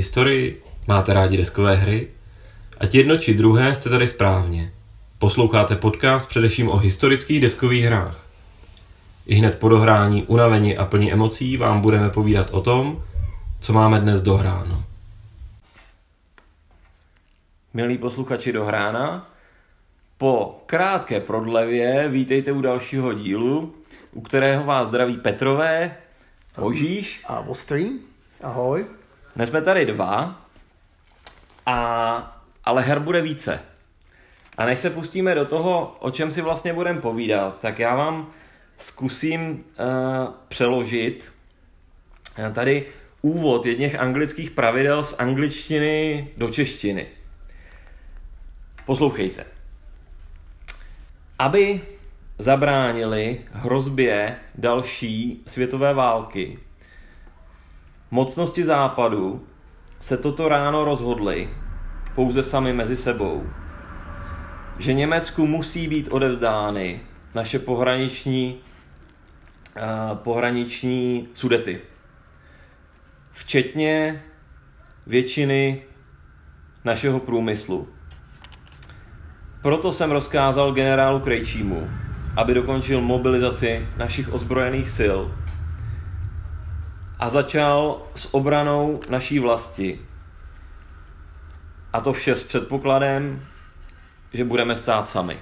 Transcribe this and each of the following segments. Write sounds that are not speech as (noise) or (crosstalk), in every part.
Máte rádi historii? Máte rádi deskové hry? Ať jedno či druhé jste tady správně. Posloucháte podcast především o historických deskových hrách. I hned po dohrání, unavení a plní emocí vám budeme povídat o tom, co máme dnes dohráno. Milí posluchači dohrána, po krátké prodlevě vítejte u dalšího dílu, u kterého vás zdraví Petrové, Božíš a Ostrý. Ahoj. Dnes jsme tady dva, a, ale her bude více. A než se pustíme do toho, o čem si vlastně budeme povídat, tak já vám zkusím uh, přeložit uh, tady úvod jedněch anglických pravidel z angličtiny do češtiny. Poslouchejte. Aby zabránili hrozbě další světové války, mocnosti západu se toto ráno rozhodli pouze sami mezi sebou, že Německu musí být odevzdány naše pohraniční, uh, pohraniční sudety. Včetně většiny našeho průmyslu. Proto jsem rozkázal generálu Krejčímu, aby dokončil mobilizaci našich ozbrojených sil a začal s obranou naší vlasti. A to vše s předpokladem, že budeme stát sami.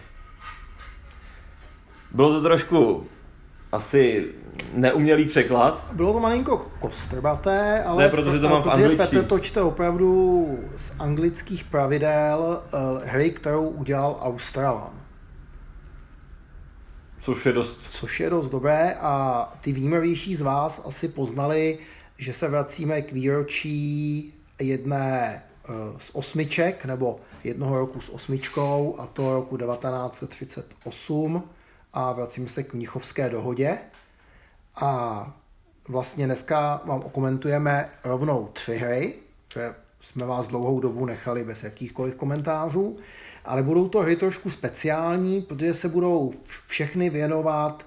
Bylo to trošku asi neumělý překlad. Bylo to malinko kostrbaté, ale... Ne, protože to mám v angličtině. Petr to čte opravdu z anglických pravidel uh, hry, kterou udělal Australan. Což je dost... Což je dost dobré a ty výjimovější z vás asi poznali, že se vracíme k výročí jedné uh, z osmiček, nebo jednoho roku s osmičkou, a to roku 1938 a vracíme se k Mnichovské dohodě. A vlastně dneska vám okomentujeme rovnou tři hry, které jsme vás dlouhou dobu nechali bez jakýchkoliv komentářů, ale budou to hry trošku speciální, protože se budou všechny věnovat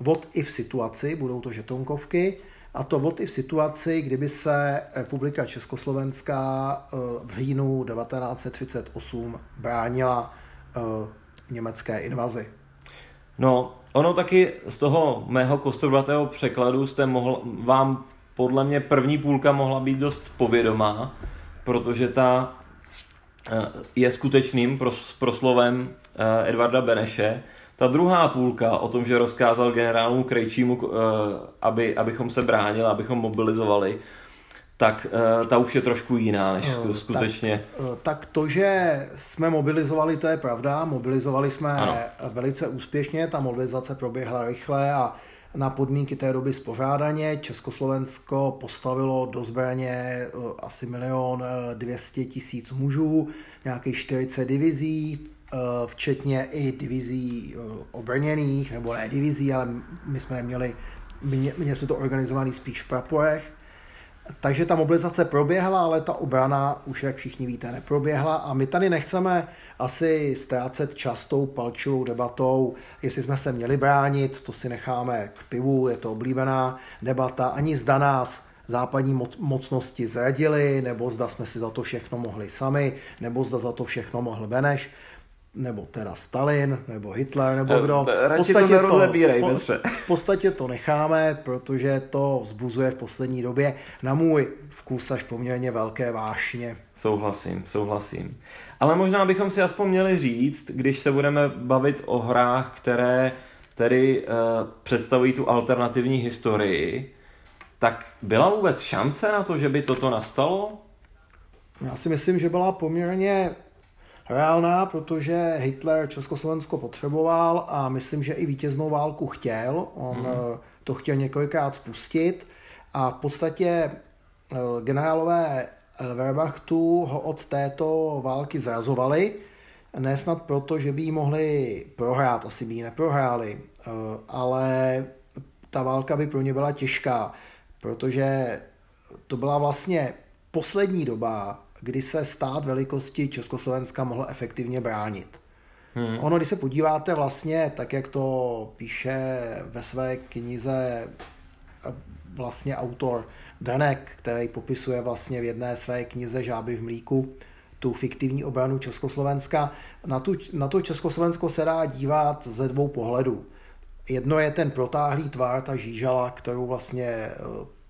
what if situaci, budou to žetonkovky, a to what if situaci, kdyby se Republika Československá eh, v říjnu 1938 bránila eh, německé invazi. No, ono taky z toho mého kostrobatého překladu jste mohl, vám podle mě první půlka mohla být dost povědomá, protože ta eh, je skutečným proslovem eh, Edvarda Beneše. Ta druhá půlka o tom, že rozkázal generálu Krejčímu, eh, aby, abychom se bránili, abychom mobilizovali, tak ta už je trošku jiná než skutečně. Tak, tak to, že jsme mobilizovali, to je pravda. Mobilizovali jsme ano. velice úspěšně, ta mobilizace proběhla rychle a na podmínky té doby spořádaně. Československo postavilo do zbraně uh, asi milion dvěstě tisíc mužů, nějakých 40 divizí, včetně i divizí obrněných, nebo ne divizí, ale my jsme měli, měli jsme to organizovaný spíš v praporech takže ta mobilizace proběhla, ale ta obrana už, jak všichni víte, neproběhla a my tady nechceme asi ztrácet čas tou palčivou debatou, jestli jsme se měli bránit, to si necháme k pivu, je to oblíbená debata, ani zda nás západní mocnosti zradili, nebo zda jsme si za to všechno mohli sami, nebo zda za to všechno mohl Beneš nebo teda Stalin, nebo Hitler, nebo eh, kdo. V podstatě to, to, v podstatě to necháme, protože to vzbuzuje v poslední době na můj vkus až poměrně velké vášně. Souhlasím, souhlasím. Ale možná bychom si aspoň měli říct, když se budeme bavit o hrách, které tedy uh, představují tu alternativní historii, tak byla vůbec šance na to, že by toto nastalo? Já si myslím, že byla poměrně reálná, protože Hitler Československo potřeboval a myslím, že i vítěznou válku chtěl. On hmm. to chtěl několikrát spustit a v podstatě eh, generálové Wehrmachtu ho od této války zrazovali. Nesnad proto, že by ji mohli prohrát, asi by ji neprohráli, eh, ale ta válka by pro ně byla těžká, protože to byla vlastně poslední doba, kdy se stát velikosti Československa mohl efektivně bránit. Hmm. Ono, když se podíváte vlastně, tak jak to píše ve své knize vlastně autor Danek, který popisuje vlastně v jedné své knize Žáby v mlíku tu fiktivní obranu Československa. Na, tu, na to Československo se dá dívat ze dvou pohledů. Jedno je ten protáhlý tvar, ta žížala, kterou vlastně eh,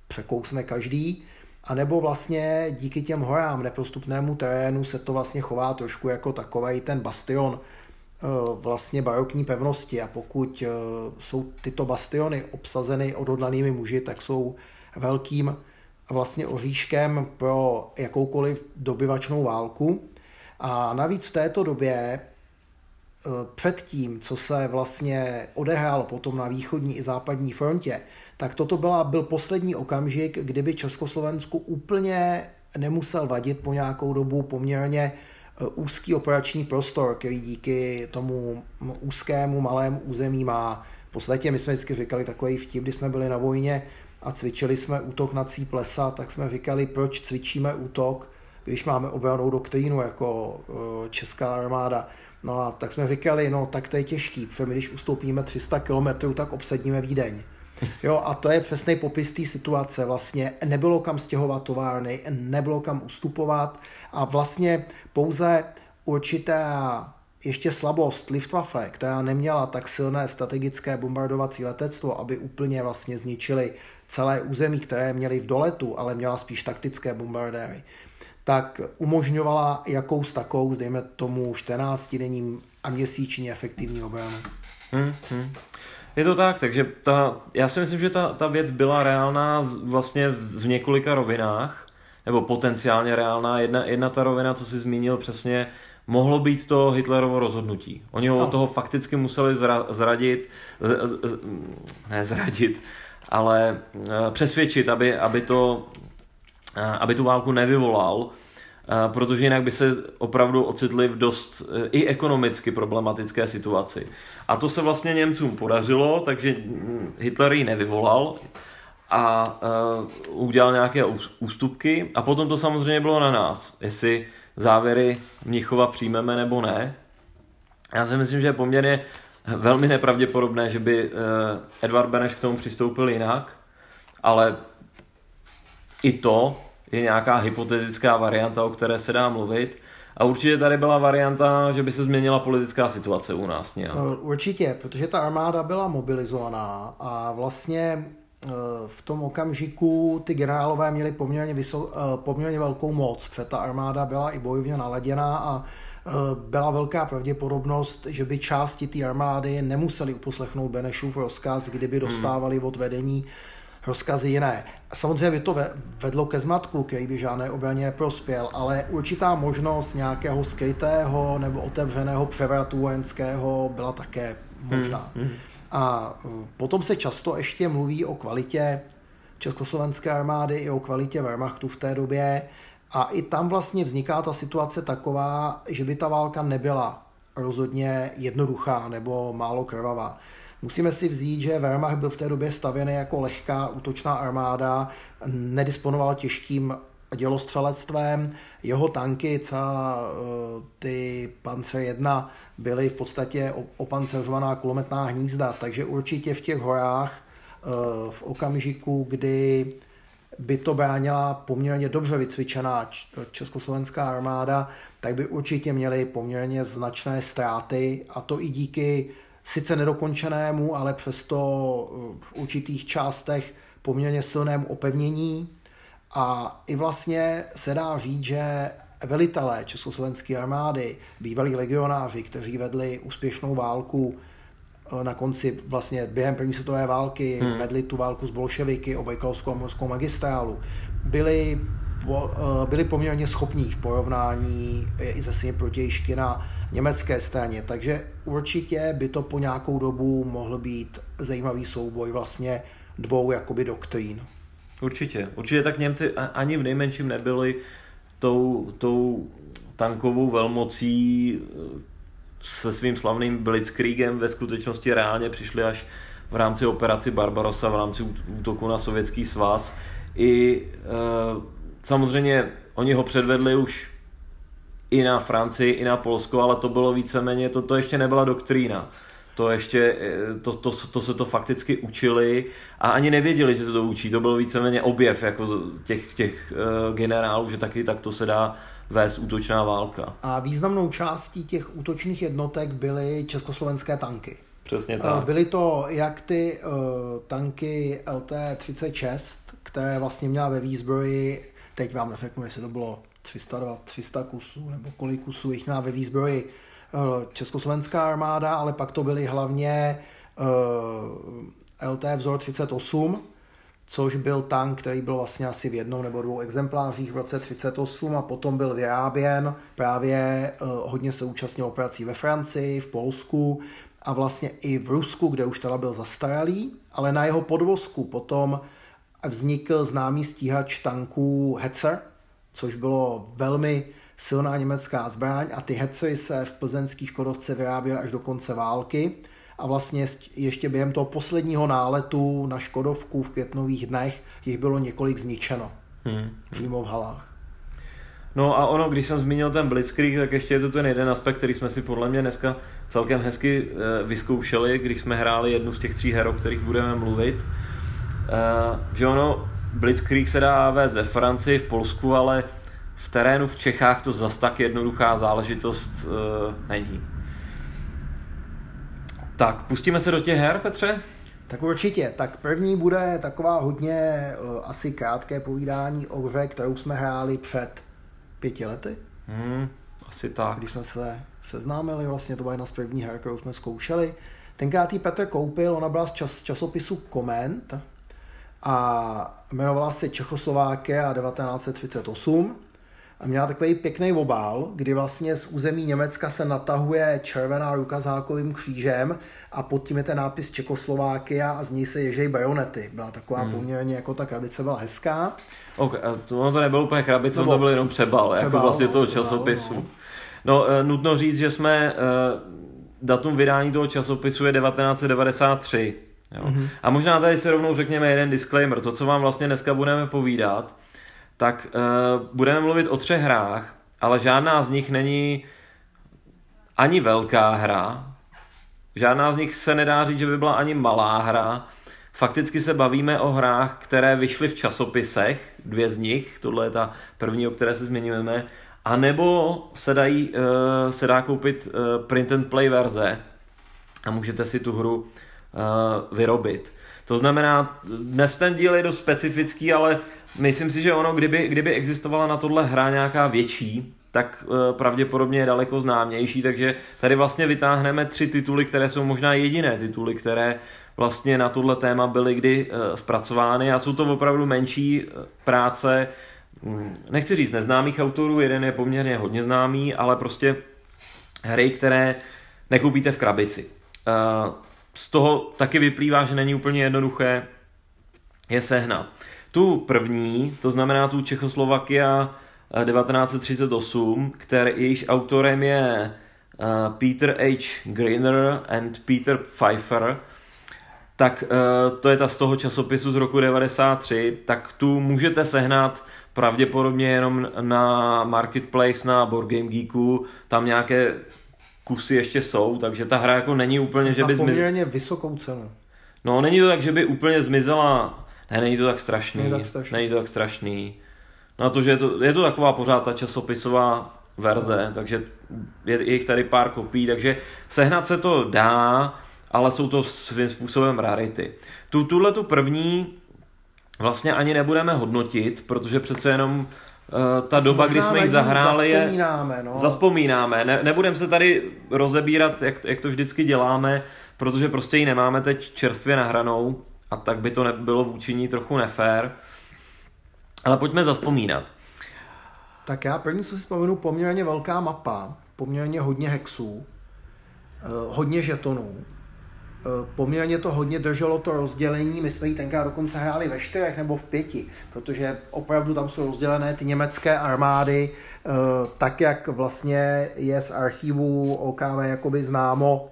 překousne každý, a nebo vlastně díky těm horám, neprostupnému terénu se to vlastně chová trošku jako takový ten bastion eh, vlastně barokní pevnosti a pokud eh, jsou tyto bastiony obsazeny odhodlanými muži, tak jsou velkým vlastně oříškem pro jakoukoliv dobyvačnou válku. A navíc v této době eh, před tím, co se vlastně odehrálo potom na východní i západní frontě, tak toto byla, byl poslední okamžik, kdyby Československu úplně nemusel vadit po nějakou dobu poměrně eh, úzký operační prostor, který díky tomu úzkému malému území má. V podstatě my jsme vždycky říkali takový vtip, když jsme byli na vojně a cvičili jsme útok na cí plesa, tak jsme říkali, proč cvičíme útok, když máme obranou doktrínu jako eh, česká armáda. No a tak jsme říkali, no tak to je těžký, protože my když ustoupíme 300 km, tak obsadíme Vídeň. (laughs) Jo, a to je přesný popis té situace. Vlastně nebylo kam stěhovat továrny, nebylo kam ustupovat a vlastně pouze určitá ještě slabost Luftwaffe, která neměla tak silné strategické bombardovací letectvo, aby úplně vlastně zničili celé území, které měli v doletu, ale měla spíš taktické bombardéry, tak umožňovala jakous takou, dejme tomu 14 denním a měsíčně efektivní obranu. Hmm, hmm. Je to tak, takže ta, já si myslím, že ta, ta věc byla reálná vlastně v několika rovinách, nebo potenciálně reálná. Jedna, jedna ta rovina, co jsi zmínil přesně, mohlo být to Hitlerovo rozhodnutí. Oni ho no. od toho fakticky museli zra, zradit, z, z, ne zradit, ale uh, přesvědčit, aby, aby, to, uh, aby tu válku nevyvolal, protože jinak by se opravdu ocitli v dost i ekonomicky problematické situaci. A to se vlastně Němcům podařilo, takže Hitler ji nevyvolal a udělal nějaké ústupky a potom to samozřejmě bylo na nás, jestli závěry Mnichova přijmeme nebo ne. Já si myslím, že je poměrně velmi nepravděpodobné, že by uh, Edvard Beneš k tomu přistoupil jinak, ale i to je nějaká hypotetická varianta, o které se dá mluvit. A určitě tady byla varianta, že by se změnila politická situace u nás nějak. No, určitě, protože ta armáda byla mobilizovaná a vlastně e, v tom okamžiku ty generálové měli poměrně, vysok, poměrně velkou moc, protože ta armáda byla i bojovně naladěná a byla velká pravděpodobnost, že by části té armády nemuseli uposlechnout Benešův rozkaz, kdyby hmm. dostávali od vedení rozkazy jiné. Samozřejmě by to vedlo ke zmatku, který by žádné obraně neprospěl, ale určitá možnost nějakého skrytého nebo otevřeného převratu vojenského byla také možná. Hmm, hmm. A e, potom se často ještě mluví o kvalitě československé armády i o kvalitě Wehrmachtu v té době. A i tam vlastně vzniká ta situace taková, že by ta válka nebyla rozhodně jednoduchá nebo málo krvavá. Musíme si vzít, že Wehrmacht byl v té době stavěný jako lehká útočná armáda, nedisponoval těžkým dělostřelectvem, jeho tanky, celá eh, ty Panzer 1 byly v podstatě opanceřovaná kulometná hnízda, takže určitě v těch horách eh, v okamžiku, kdy by to bránila poměrně dobře vycvičená československá armáda, tak by určitě měli poměrně značné ztráty a to i díky sice nedokončenému, ale přesto v určitých částech poměrně silnému opevnění. A i vlastně se dá říct, že velitelé Československé armády, bývalí legionáři, kteří vedli úspěšnou válku eh, na konci vlastně během první světové války, hmm. vedli tu válku s bolševiky o Bajkalskou a morskou magistrálu, byli, eh, byli poměrně schopní v porovnání i se svými protějšky na německé straně. Takže určitě by to po nějakou dobu mohl být zajímavý souboj vlastně dvou jakoby doktrín. Určitě. Určitě tak Němci ani v nejmenším nebyli tou, tou tankovou velmocí eh, se svým slavným Blitzkriegem ve skutečnosti reálně přišli až v rámci operaci Barbarossa, v rámci útoku na sovětský svaz. I e, samozřejmě oni ho předvedli už i na Francii, i na Polsko, ale to bylo víceméně, to, to ještě nebyla doktrína. to ještě, eh, to, to, to se to fakticky učili a ani nevěděli, že se to učí. To byl víceméně objev jako těch, těch uh, generálů, že taky tak to se dá vést útočná válka. A významnou částí těch útočných jednotek byly československé tanky. Přesně tak. Byly to jak ty uh, tanky LT-36, které vlastně měla ve výzbroji, teď vám neřeknu, jestli to bylo 300, 300 kusů, nebo kolik kusů jich měla ve výzbroji uh, československá armáda, ale pak to byly hlavně uh, LT vzor 38, což byl tank, který byl vlastně asi v jednom nebo dvou exemplářích v roce 38 a potom byl vyráběn. Právě uh, hodně se účastnil operací ve Francii, v Polsku a vlastně i v Rusku, kde už teda byl zastaralý, ale na jeho podvozku potom vznikl známý stíhač tanků Hetzer, což bylo velmi silná německá zbraň a ty Hetzery se v plzeňský Škodovce vyráběly až do konce války a vlastně ještě během toho posledního náletu na Škodovku v květnových dnech jich bylo několik zničeno hmm. přímo v halách. No a ono, když jsem zmínil ten Blitzkrieg, tak ještě je to ten jeden aspekt, který jsme si podle mě dneska celkem hezky eh, vyzkoušeli, když jsme hráli jednu z těch tří her, o kterých budeme mluvit. Eh, že ono, Blitzkrieg se dá vést ve Francii, v Polsku, ale v terénu v Čechách to zas tak jednoduchá záležitost uh, není. Tak, pustíme se do těch her, Petře? Tak určitě. Tak první bude taková hodně uh, asi krátké povídání o hře, kterou jsme hráli před pěti lety. Hmm, asi tak. Když jsme se seznámili, vlastně to byla jedna z prvních her, kterou jsme zkoušeli. Tenkrát ji Petr koupil, ona byla z čas, časopisu Koment a jmenovala se Čechoslovákia 1938 a měla takový pěkný obál, kdy vlastně z území Německa se natahuje červená ruka s hákovým křížem a pod tím je ten nápis Čekoslovákia a z ní se ježej bajonety. Byla taková hmm. poměrně, jako ta krabice byla hezká. Okay, to, ono to nebylo úplně krabice, no, to byl jenom přebal, přebal jako vlastně toho časopisu. No. no, eh, nutno říct, že jsme, eh, datum vydání toho časopisu je 1993. Jo. Mm-hmm. A možná tady se rovnou řekněme jeden disclaimer. To, co vám vlastně dneska budeme povídat, tak uh, budeme mluvit o třech hrách, ale žádná z nich není ani velká hra, žádná z nich se nedá říct, že by byla ani malá hra. Fakticky se bavíme o hrách, které vyšly v časopisech, dvě z nich, tohle je ta první, o které se zmiňujeme, a nebo se, dají, uh, se dá koupit uh, print and play verze a můžete si tu hru uh, vyrobit. To znamená, dnes ten díl je dost specifický, ale myslím si, že ono, kdyby, kdyby existovala na tohle hra nějaká větší, tak uh, pravděpodobně je daleko známější, takže tady vlastně vytáhneme tři tituly, které jsou možná jediné tituly, které vlastně na tohle téma byly kdy uh, zpracovány a jsou to opravdu menší uh, práce, um, nechci říct neznámých autorů, jeden je poměrně hodně známý, ale prostě hry, které nekoupíte v krabici. Z toho taky vyplývá, že není úplně jednoduché je sehnat. Tu první, to znamená tu Čechoslovakia 1938, eh, který jejíž autorem je uh, Peter H. Greener and Peter Pfeiffer, tak uh, to je ta z toho časopisu z roku 93, tak tu můžete sehnat pravděpodobně jenom na Marketplace na Board Game Geeku, tam nějaké kusy ještě jsou, takže ta hra jako není úplně, že by zmizela. poměrně vysokou cenu. No, není to tak, že by úplně zmizela, ne, není to tak strašný, není, tak strašný. není to tak strašný. No to, že je to, je to taková pořád ta časopisová verze, no. takže je, je jich tady pár kopií, takže sehnat se to dá, ale jsou to svým způsobem rarity. Tu, tuhle tu první vlastně ani nebudeme hodnotit, protože přece jenom Uh, ta doba, Možná kdy jsme ji zahráli, je... Zaspomínáme, no. Zaspomínáme. Ne, nebudeme se tady rozebírat, jak, jak to vždycky děláme, protože prostě ji nemáme teď čerstvě nahranou a tak by to nebylo vůči ní trochu nefér. Ale pojďme zaspomínat. Tak já první, co si vzpomenu, poměrně velká mapa, poměrně hodně hexů, eh, hodně žetonů, Eh, poměrně to hodně drželo to rozdělení, my jsme ji tenkrát dokonce hráli ve čtyřech nebo v pěti, protože opravdu tam jsou rozdělené ty německé armády, eh, tak jak vlastně je z archivu OKV jakoby známo,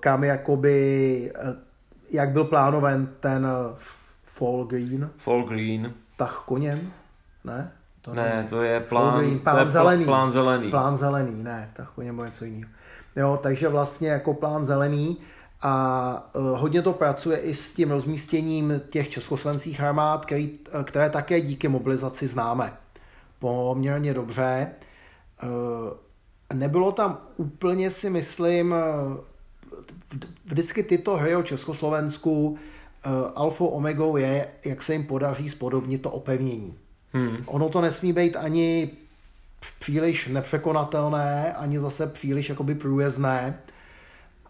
kam jakoby, jak byl plánoven ten Fall Green. Fall Green. Tah koněm, ne? To ne, to je plán, Green, plán, to je zelený. plán zelený. Plán zelený, ne, tah koněm bylo něco jiného. Jo, takže vlastně jako plán zelený a uh, hodně to pracuje i s tím rozmístěním těch československých armád, který, které také díky mobilizaci známe poměrně dobře. Nebylo tam úplně si myslím, vždycky tyto hry o Československu uh, alfa omegou je, jak se jim podaří spodobnit to opevnění. Hmm. Ono to nesmí být ani příliš nepřekonatelné, ani zase příliš jakoby průjezdné.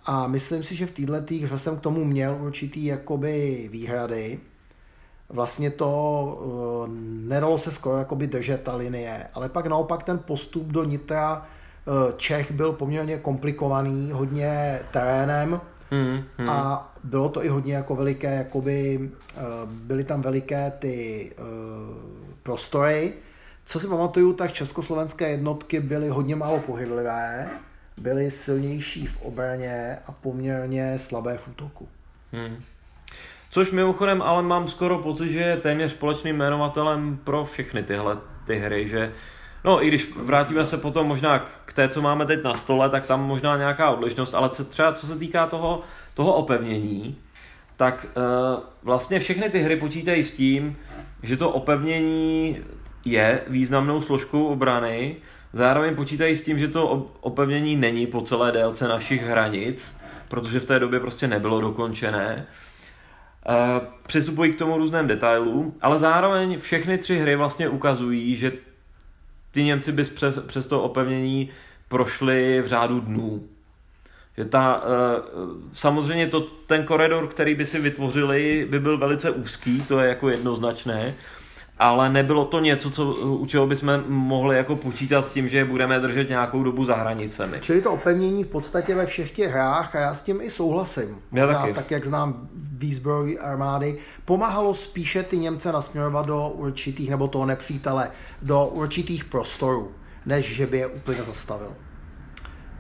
A myslím si, že v této hře jsem k tomu měl určitý jakoby výhrady. Vlastně to uh, nedalo se skoro jakoby držet ta linie, ale pak naopak ten postup do Nitra Čech byl poměrně komplikovaný, hodně terénem hmm, hmm. a bylo to i hodně jako veliké, jakoby, uh, byly tam veliké ty uh, prostory. Co si pamatuju, tak československé jednotky byly hodně málo pohyblivé, byly silnější v obraně a poměrně slabé v útoku. Hmm. Což mimochodem ale mám skoro pocit, že je téměř společným jmenovatelem pro všechny tyhle ty hry, že No i když vrátíme se potom možná k té, co máme teď na stole, tak tam možná nějaká odlišnost, ale co třeba co se týká toho, toho opevnění, tak uh, vlastně všechny ty hry počítají s tím, že to opevnění je významnou složkou obrany, zároveň počítají s tím, že to opevnění není po celé délce našich hranic, protože v té době prostě nebylo dokončené. Uh, přistupují k tomu různým detailům, ale zároveň všechny tři hry vlastně ukazují, že ty Němci by přes, přes to opevnění prošli v řádu dnů. Že ta, eh, samozřejmě to, ten koridor, který by si vytvořili, by byl velice úzký, to je jako jednoznačné, ale nebylo to něco, co, u čeho bychom mohli jako počítat s tím, že budeme držet nějakou dobu za hranicemi. Čili to opevnění v podstatě ve všech těch hrách, a já s tím i souhlasím, já taky. tak jak znám výzbroj armády, pomáhalo spíše ty Němce nasměrovat do určitých, nebo toho nepřítele, do určitých prostorů, než že by je úplně zastavil.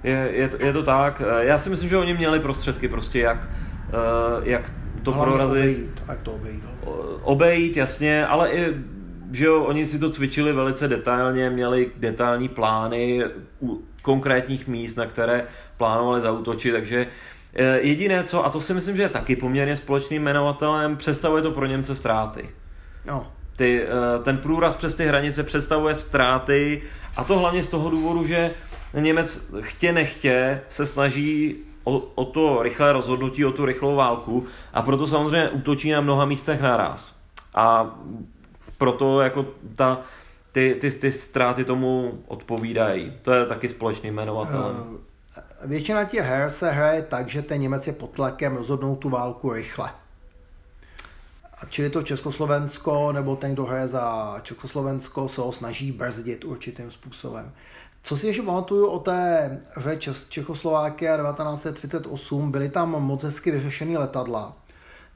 Je, je, to, je to tak. Já si myslím, že oni měli prostředky prostě, jak, eh, jak to Hlavně prorazit. Obejít, jak to obejít. Obejít, jasně, ale i že jo, oni si to cvičili velice detailně, měli detailní plány u konkrétních míst, na které plánovali zautočit, takže eh, jediné co, a to si myslím, že je taky poměrně společným jmenovatelem, představuje to pro Němce ztráty. No. Ty, eh, ten průraz přes ty hranice představuje ztráty a to hlavně z toho důvodu, že Němec chtě nechtě se snaží o, o to rychlé rozhodnutí, o tu rychlou válku a proto samozřejmě útočí na mnoha místech naraz. A proto jako ta, ty, ty, ty ztráty tomu odpovídají. To je taky společný jmenovatel. Eh, většina těch her se hraje tak, že ten Němec je pod tlakem rozhodnout tu válku rychle. A čili to Československo, nebo ten, kdo hraje za Československo, se ho snaží brzdit určitým způsobem. Co si ještě pamatuju o té hře Čechoslovákia 1938, byly tam moc hezky vyřešený letadla,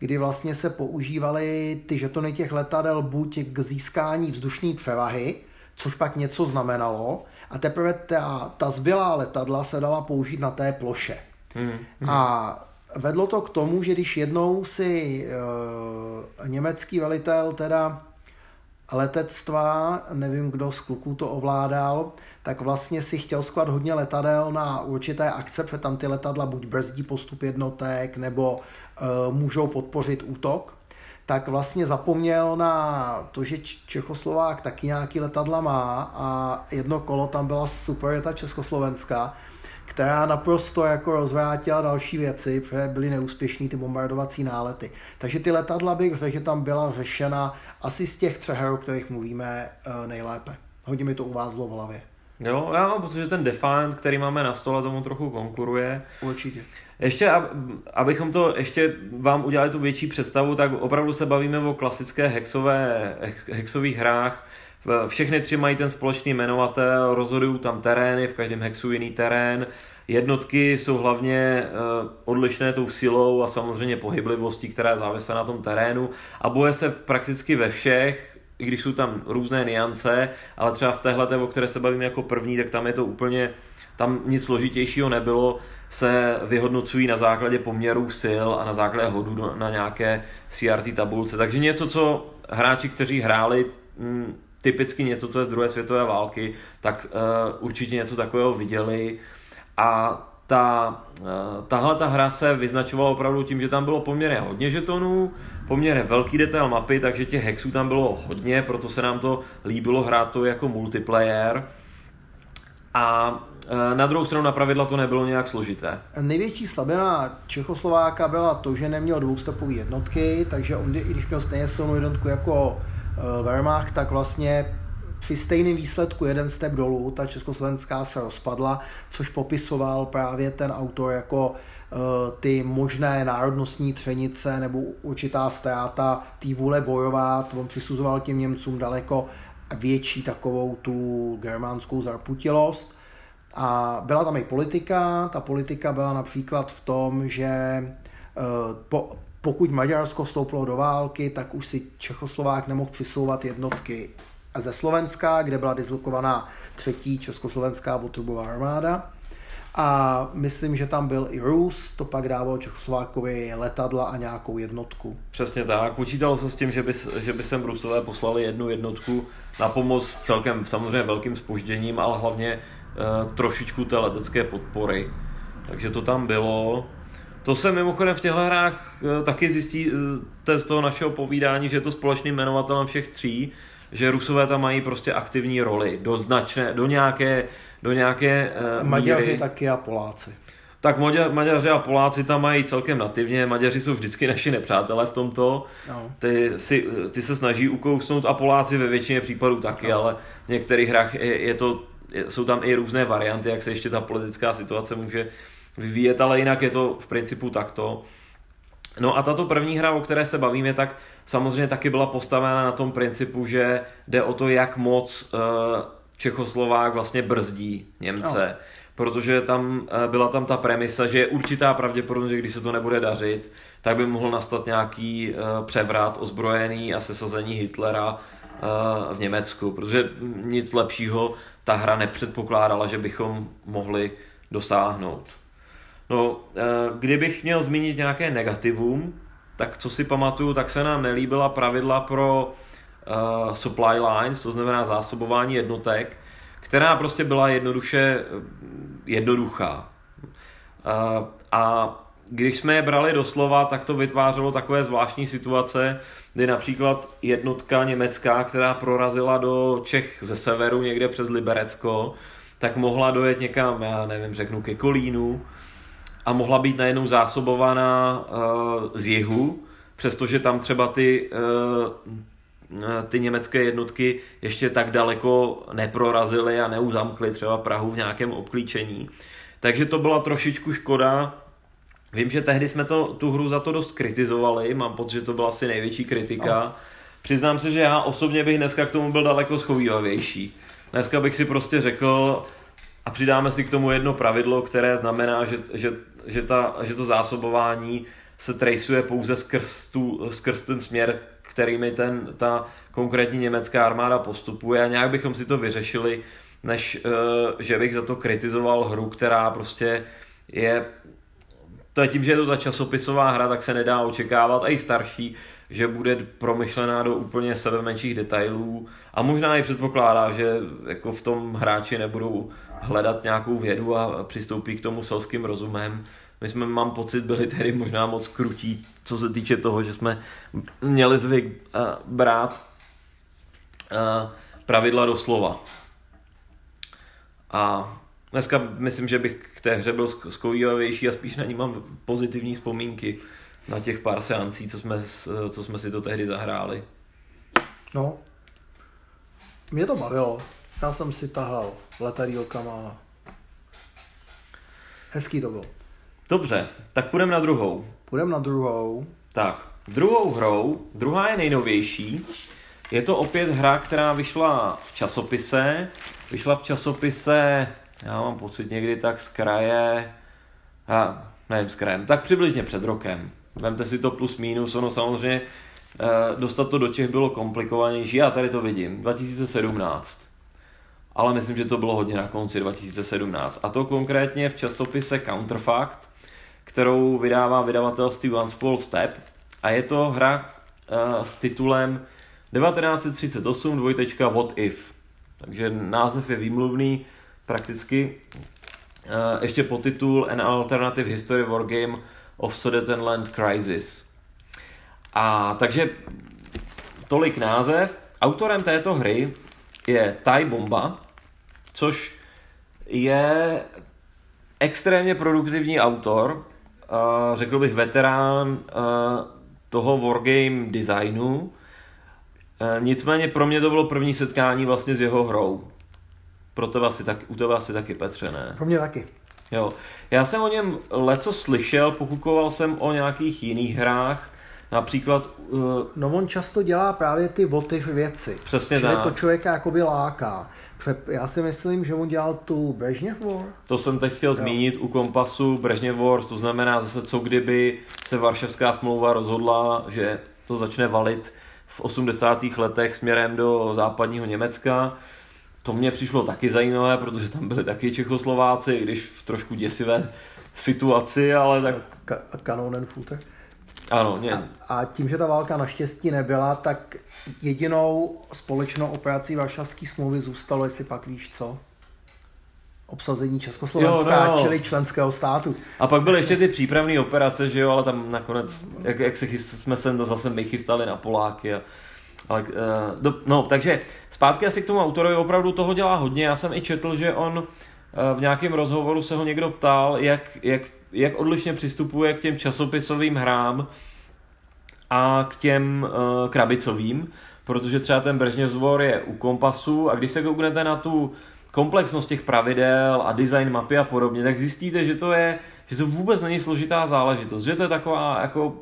kdy vlastně se používaly ty žetony těch letadel buď k získání vzdušní převahy, což pak něco znamenalo, a teprve ta, ta zbylá letadla se dala použít na té ploše. Hmm. A vedlo to k tomu, že když jednou si e, německý velitel teda letectva, nevím, kdo z kluků to ovládal, tak vlastně si chtěl sklat hodně letadel na určité akce, protože tam ty letadla buď brzdí postup jednotek, nebo můžou podpořit útok, tak vlastně zapomněl na to, že Čechoslovák taky nějaký letadla má a jedno kolo tam byla super ta Československá, která naprosto jako rozvrátila další věci, protože byly neúspěšný ty bombardovací nálety. Takže ty letadla bych řekl, že tam byla řešena asi z těch třech her, o kterých mluvíme eh, nejlépe. Hodně mi to uvázlo v hlavě. Jo, já mám pocit, že ten Defiant, který máme na stole, tomu trochu konkuruje. Určitě. Ještě, abychom to ještě vám udělali tu větší představu, tak opravdu se bavíme o klasické hexové, hexových hrách. Všechny tři mají ten společný jmenovatel, rozhodují tam terény, v každém hexu jiný terén. Jednotky jsou hlavně eh, odlišné tou silou a samozřejmě pohyblivostí, která závisí na tom terénu a boje se prakticky ve všech i když jsou tam různé niance, ale třeba v téhle, o které se bavíme jako první, tak tam je to úplně, tam nic složitějšího nebylo, se vyhodnocují na základě poměrů sil a na základě hodu na nějaké CRT tabulce. Takže něco, co hráči, kteří hráli mm, typicky něco, co je z druhé světové války, tak uh, určitě něco takového viděli. A ta, tahle ta hra se vyznačovala opravdu tím, že tam bylo poměrně hodně žetonů, poměrně velký detail mapy, takže těch hexů tam bylo hodně, proto se nám to líbilo hrát to jako multiplayer. A e, na druhou stranu na pravidla to nebylo nějak složité. Největší slabina Čechoslováka byla to, že neměl dvoustepové jednotky, takže on, i když měl stejně silnou jednotku jako e, Wehrmacht, tak vlastně při stejném výsledku jeden step dolů ta československá se rozpadla, což popisoval právě ten autor jako ty možné národnostní třenice nebo určitá ztráta té vůle bojovat. On přisuzoval těm Němcům daleko větší takovou tu germánskou zarputilost. A byla tam i politika. Ta politika byla například v tom, že eh, po, pokud Maďarsko vstoupilo do války, tak už si Čechoslovák nemohl přisouvat jednotky ze Slovenska, kde byla dislokovaná třetí československá Votrubová armáda. A myslím, že tam byl i Rus, to pak dával Čechoslovákovi letadla a nějakou jednotku. Přesně tak. Počítalo se s tím, že by, že by sem Rusové poslali jednu jednotku na pomoc celkem samozřejmě velkým spožděním, ale hlavně e, trošičku té letecké podpory. Takže to tam bylo. To se mimochodem v těchto hrách e, taky zjistí e, z toho našeho povídání, že je to společným jmenovatelem všech tří, že Rusové tam mají prostě aktivní roli do značné, do nějaké, do nějaké uh, Maďaři míry. taky a Poláci. Tak Maďa, Maďaři a Poláci tam mají celkem nativně, Maďaři jsou vždycky naši nepřátelé v tomto, no. ty, si, ty se snaží ukousnout a Poláci ve většině případů taky, no. ale v některých hrách je, je to, jsou tam i různé varianty, jak se ještě ta politická situace může vyvíjet, ale jinak je to v principu takto. No a tato první hra, o které se bavíme, tak samozřejmě taky byla postavena na tom principu, že jde o to, jak moc uh, Čechoslovák vlastně brzdí Němce. No. Protože tam uh, byla tam ta premisa, že je určitá pravděpodobnost, že když se to nebude dařit, tak by mohl nastat nějaký uh, převrat ozbrojený a sesazení Hitlera v Německu, protože nic lepšího ta hra nepředpokládala, že bychom mohli dosáhnout. No, kdybych měl zmínit nějaké negativum, tak co si pamatuju, tak se nám nelíbila pravidla pro uh, supply lines, to znamená zásobování jednotek, která prostě byla jednoduše eh, jednoduchá. Uh, a když jsme je brali doslova, tak to vytvářelo takové zvláštní situace, kdy například jednotka německá, která prorazila do Čech ze severu někde přes Liberecko, tak mohla dojet někam, já nevím, řeknu ke Kolínu, a mohla být najednou zásobovaná uh, z jihu, přestože tam třeba ty, uh, ty německé jednotky ještě tak daleko neprorazily a neuzamkly třeba Prahu v nějakém obklíčení. Takže to byla trošičku škoda. Vím, že tehdy jsme to, tu hru za to dost kritizovali, mám pocit, že to byla asi největší kritika. No. Přiznám se, že já osobně bych dneska k tomu byl daleko schovývavější. Dneska bych si prostě řekl, a přidáme si k tomu jedno pravidlo, které znamená, že, že že, ta, že to zásobování se traceuje pouze skrz, tu, skrz ten směr, kterými ten, ta konkrétní německá armáda postupuje a nějak bychom si to vyřešili, než uh, že bych za to kritizoval hru, která prostě je to je tím, že je to ta časopisová hra, tak se nedá očekávat, a i starší, že bude promyšlená do úplně sebe menších detailů a možná i předpokládá, že jako v tom hráči nebudou hledat nějakou vědu a přistoupí k tomu selským rozumem. My jsme, mám pocit, byli tedy možná moc krutí, co se týče toho, že jsme měli zvyk uh, brát uh, pravidla do slova. A dneska myslím, že bych k té hře byl zkovívavější a spíš na ní mám pozitivní vzpomínky na těch pár seancí, co jsme, co jsme si to tehdy zahráli. No, mě to bavilo. Já jsem si tahal letadílkama. Hezký to bylo. Dobře, tak půjdeme na druhou. Půjdeme na druhou. Tak, druhou hrou, druhá je nejnovější. Je to opět hra, která vyšla v časopise. Vyšla v časopise, já mám pocit někdy tak z kraje, a nevím s krajem, tak přibližně před rokem. Vemte si to plus minus, ono samozřejmě eh, dostat to do Čech bylo komplikovanější, já tady to vidím, 2017 ale myslím, že to bylo hodně na konci 2017. A to konkrétně v časopise Counterfact, kterou vydává vydavatelství One Small Step. A je to hra uh, s titulem 1938 dvojtečka What If. Takže název je výmluvný, prakticky ještě podtitul An Alternative History Wargame of Sudetenland Crisis. A takže tolik název. Autorem této hry je Tai Bomba, což je extrémně produktivní autor, řekl bych veterán toho wargame designu. Nicméně pro mě to bylo první setkání vlastně s jeho hrou. Pro tebe asi tak, u tebe asi taky, Petře, ne? Pro mě taky. Jo. Já jsem o něm leco slyšel, pokukoval jsem o nějakých jiných hrách, Například... Uh, no on často dělá právě ty votiv věci. Přesně tak. to člověka jakoby láká. Já si myslím, že on dělal tu Brežněv War. To jsem teď chtěl jo. zmínit u kompasu Brežněv War, to znamená zase co kdyby se Varšavská smlouva rozhodla, že to začne valit v 80. letech směrem do západního Německa. To mě přišlo taky zajímavé, protože tam byli taky Čechoslováci, když v trošku děsivé situaci, ale tak... Ka- Kanonenfutter. Ano, ně. A, a tím, že ta válka naštěstí nebyla, tak jedinou společnou operací Varšavské smlouvy zůstalo, jestli pak víš co, obsazení Československa, jo, no. čili členského státu. A pak byly ještě ty přípravné operace, že jo, ale tam nakonec, jak, jak se chyst, jsme se zase my chystali na Poláky. A, ale, uh, do, no, takže zpátky asi k tomu autorovi opravdu toho dělá hodně. Já jsem i četl, že on v nějakém rozhovoru se ho někdo ptal, jak, jak jak odlišně přistupuje k těm časopisovým hrám a k těm uh, krabicovým, protože třeba ten Brežněv zvor je u kompasu a když se kouknete na tu komplexnost těch pravidel a design mapy a podobně, tak zjistíte, že to je, že to vůbec není složitá záležitost, že to je taková jako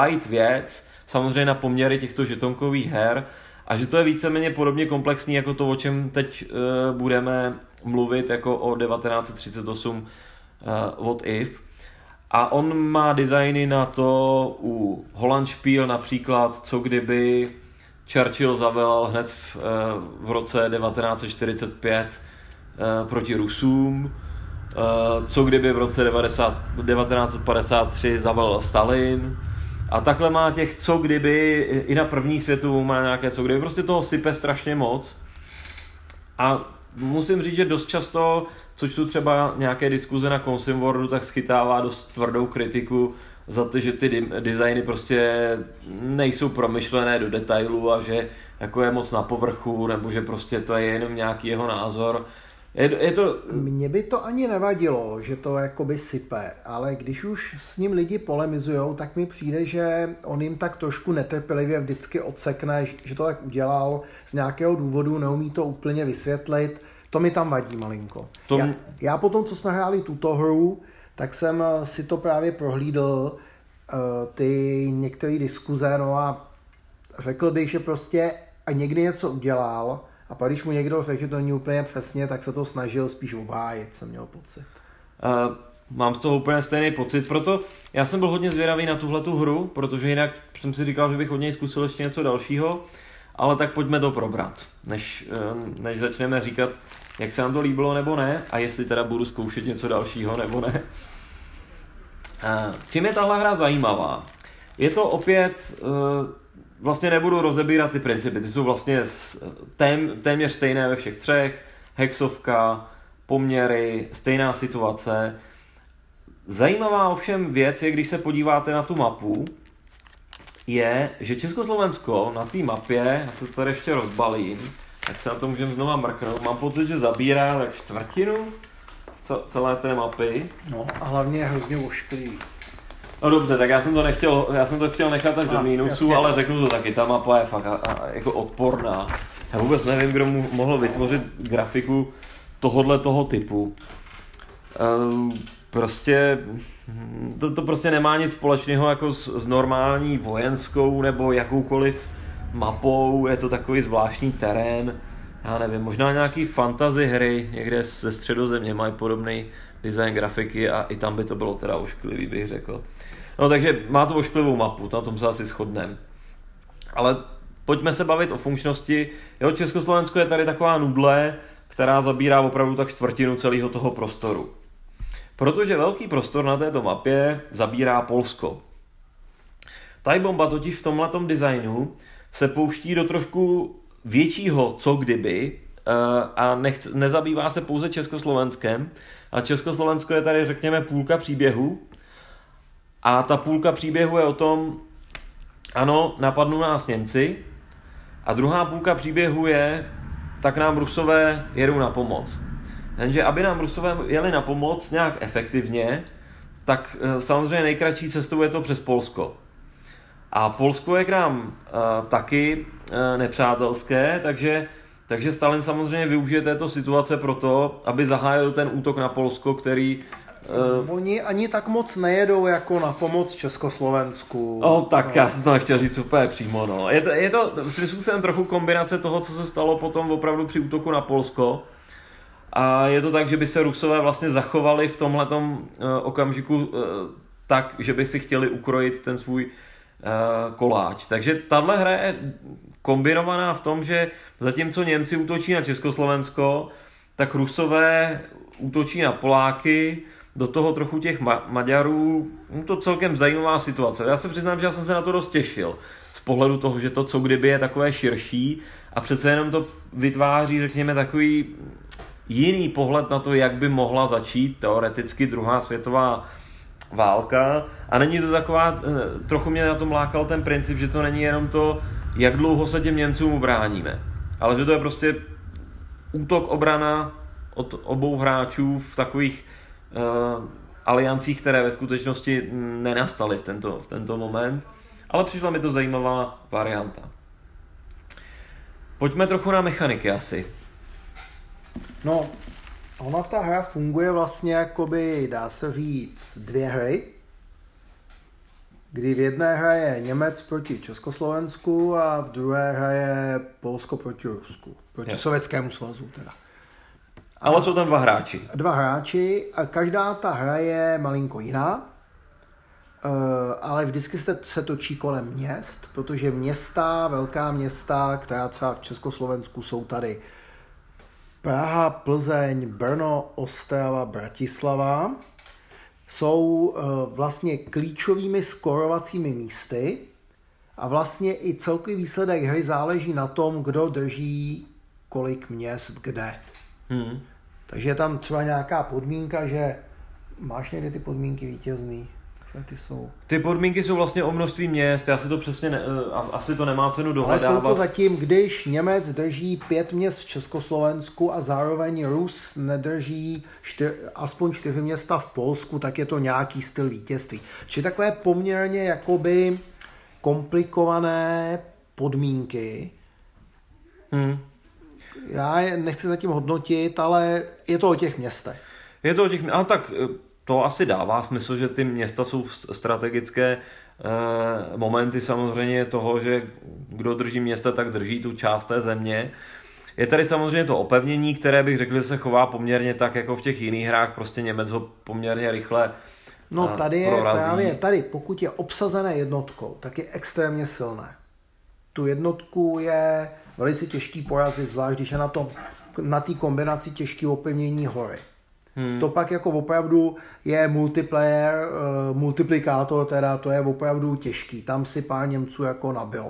light věc, samozřejmě na poměry těchto žetonkových her, a že to je víceméně podobně komplexní jako to, o čem teď uh, budeme mluvit jako o 1938 uh, What If. A on má designy na to u Hollandspiel například, co kdyby Churchill zavelal hned v, uh, v roce 1945 uh, eh, proti Rusům, co kdyby v roce 90, 1953 zavelal Stalin. A takhle má těch co kdyby, i na první světovou má nějaké co kdyby, prostě toho sype strašně moc. A musím říct, že dost často co čtu třeba nějaké diskuze na Consim Worldu, tak schytává dost tvrdou kritiku za to, že ty designy prostě nejsou promyšlené do detailů a že jako je moc na povrchu, nebo že prostě to je jenom nějaký jeho názor. Je, je to... Mně by to ani nevadilo, že to jakoby sype, ale když už s ním lidi polemizujou, tak mi přijde, že on jim tak trošku netrpělivě vždycky odsekne, že to tak udělal z nějakého důvodu, neumí to úplně vysvětlit to mi tam vadí malinko. Tom... Já, já potom, co jsme hráli tuto hru, tak jsem eh, si to právě prohlídl, uh, ty některé diskuze, no a řekl bych, že prostě a někdy něco udělal a pak když mu někdo řekl, že to není úplně přesně, tak se to snažil spíš obhájit, jsem měl pocit. Uh, mám z toho úplně stejný pocit, proto já jsem byl hodně zvědavý na tuhle tu hru, protože jinak jsem si říkal, že bych od něj zkusil ještě něco dalšího, ale tak pojďme to probrat, než, než začneme říkat, jak se nám to líbilo nebo ne a jestli teda budu zkoušet něco dalšího nebo ne. Čím je tahle hra zajímavá? Je to opět, eh, vlastně nebudu rozebírat ty principy, ty jsou vlastně tém, téměř stejné ve všech třech, hexovka, poměry, stejná situace. Zajímavá ovšem věc je, když se podíváte na tu mapu, je, že Československo na té mapě, já se tady ještě rozbalím, tak se na to můžeme znova mrknout. Mám pocit, že zabírá tak čtvrtinu celé té mapy. No a hlavně je hrozně ošklivý. No dobře, tak já jsem to nechtěl, já jsem to chtěl nechat až do mínusu, ale řeknu to taky, ta mapa je fakt a, a, jako odporná. Já vůbec nevím, kdo mu mohl vytvořit grafiku tohohle toho typu. Um, prostě to, to prostě nemá nic společného jako s, s normální vojenskou nebo jakoukoliv mapou, je to takový zvláštní terén, já nevím, možná nějaký fantasy hry někde ze středozemě mají podobný design grafiky a i tam by to bylo teda ošklivý, bych řekl. No takže má to ošklivou mapu, na tom se asi shodneme. Ale pojďme se bavit o funkčnosti. Jo, Československo je tady taková nudle, která zabírá opravdu tak čtvrtinu celého toho prostoru. Protože velký prostor na této mapě zabírá Polsko. Taj bomba totiž v tomhle designu se pouští do trošku většího co kdyby a nechce, nezabývá se pouze Československem, a Československo je tady, řekněme, půlka příběhu. A ta půlka příběhu je o tom, ano, napadnou nás Němci. A druhá půlka příběhu je, tak nám Rusové jedou na pomoc. Jenže aby nám Rusové jeli na pomoc nějak efektivně, tak eh, samozřejmě nejkratší cestou je to přes Polsko. A Polsko je k nám uh, taky uh, nepřátelské, takže, takže Stalin samozřejmě využije této situace pro to, aby zahájil ten útok na Polsko, který Uh, Oni ani tak moc nejedou jako na pomoc Československu. Oh, tak no. já jsem to nechtěl říct úplně přímo. No. Je, to, je to svým způsobem trochu kombinace toho, co se stalo potom opravdu při útoku na Polsko. A je to tak, že by se Rusové vlastně zachovali v tomhletom uh, okamžiku uh, tak, že by si chtěli ukrojit ten svůj uh, koláč. Takže tahle hra je kombinovaná v tom, že zatímco Němci útočí na Československo, tak Rusové útočí na Poláky, do toho trochu těch Ma- Maďarů, no to celkem zajímavá situace. Já se přiznám, že já jsem se na to dost těšil. Z pohledu toho, že to co kdyby je takové širší a přece jenom to vytváří, řekněme, takový jiný pohled na to, jak by mohla začít teoreticky druhá světová válka. A není to taková, eh, trochu mě na tom lákal ten princip, že to není jenom to, jak dlouho se těm Němcům ubráníme, ale že to je prostě útok, obrana od obou hráčů v takových uh, aliancích, které ve skutečnosti nenastaly v tento, v tento moment. Ale přišla mi to zajímavá varianta. Pojďme trochu na mechaniky asi. No, ona ta hra funguje vlastně jakoby, dá se říct, dvě hry. Kdy v jedné hraje Němec proti Československu a v druhé hraje Polsko proti Rusku. Proti yes. Sovětskému svazu teda. Ale jsou tam dva hráči. Dva hráči a každá ta hra je malinko jiná, eh, ale vždycky se, točí kolem měst, protože města, velká města, která třeba v Československu jsou tady Praha, Plzeň, Brno, Ostrava, Bratislava, jsou eh, vlastně klíčovými skorovacími místy a vlastně i celkový výsledek hry záleží na tom, kdo drží kolik měst kde. Hmm. Takže je tam třeba nějaká podmínka, že máš někdy ty podmínky vítězný. Ty, jsou. ty podmínky jsou vlastně o množství měst, já si to přesně, ne, eh, asi to nemá cenu dohledávat. Ale jsou to zatím, když Němec drží pět měst v Československu a zároveň Rus nedrží čtyř, aspoň čtyři města v Polsku, tak je to nějaký styl vítězství. Či takové poměrně jakoby komplikované podmínky, hmm já nechci zatím hodnotit, ale je to o těch městech. Je to o těch, ale tak eh, to asi dává smysl, že ty města jsou strategické eh, momenty samozřejmě toho, že kdo drží města, tak drží tu část té země. Je tady samozřejmě to opevnění, které bych řekl, že se chová poměrně tak, jako v těch jiných hrách, prostě Němec ho poměrně rychle No eh, tady je prorazí. právě, tady pokud je obsazené jednotkou, tak je extrémně silné. Tu jednotku je velice těžký porazit, zvlášť když je na tom, na té kombinaci těžký opevnění hory. Hmm. To pak jako opravdu je multiplayer, uh, multiplikátor, teda to je opravdu těžký. Tam si pár Němců jako nabil.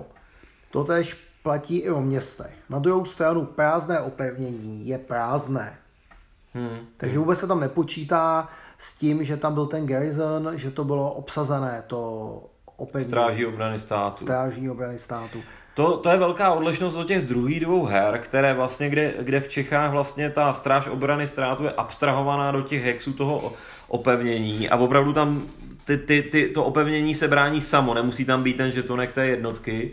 To tež platí i o městech. Na druhou stranu prázdné opevnění je prázdné. Hmm. Takže vůbec se tam nepočítá s tím, že tam byl ten garrison, že to bylo obsazené, to opevnění. Stráží obrany státu. Stráží obrany státu. To, to je velká odlišnost od těch druhých dvou her, které vlastně, kde, kde v Čechách vlastně ta stráž obrany ztrátu je abstrahovaná do těch hexů toho opevnění a opravdu tam ty, ty, ty, to opevnění se brání samo, nemusí tam být ten žetonek té jednotky,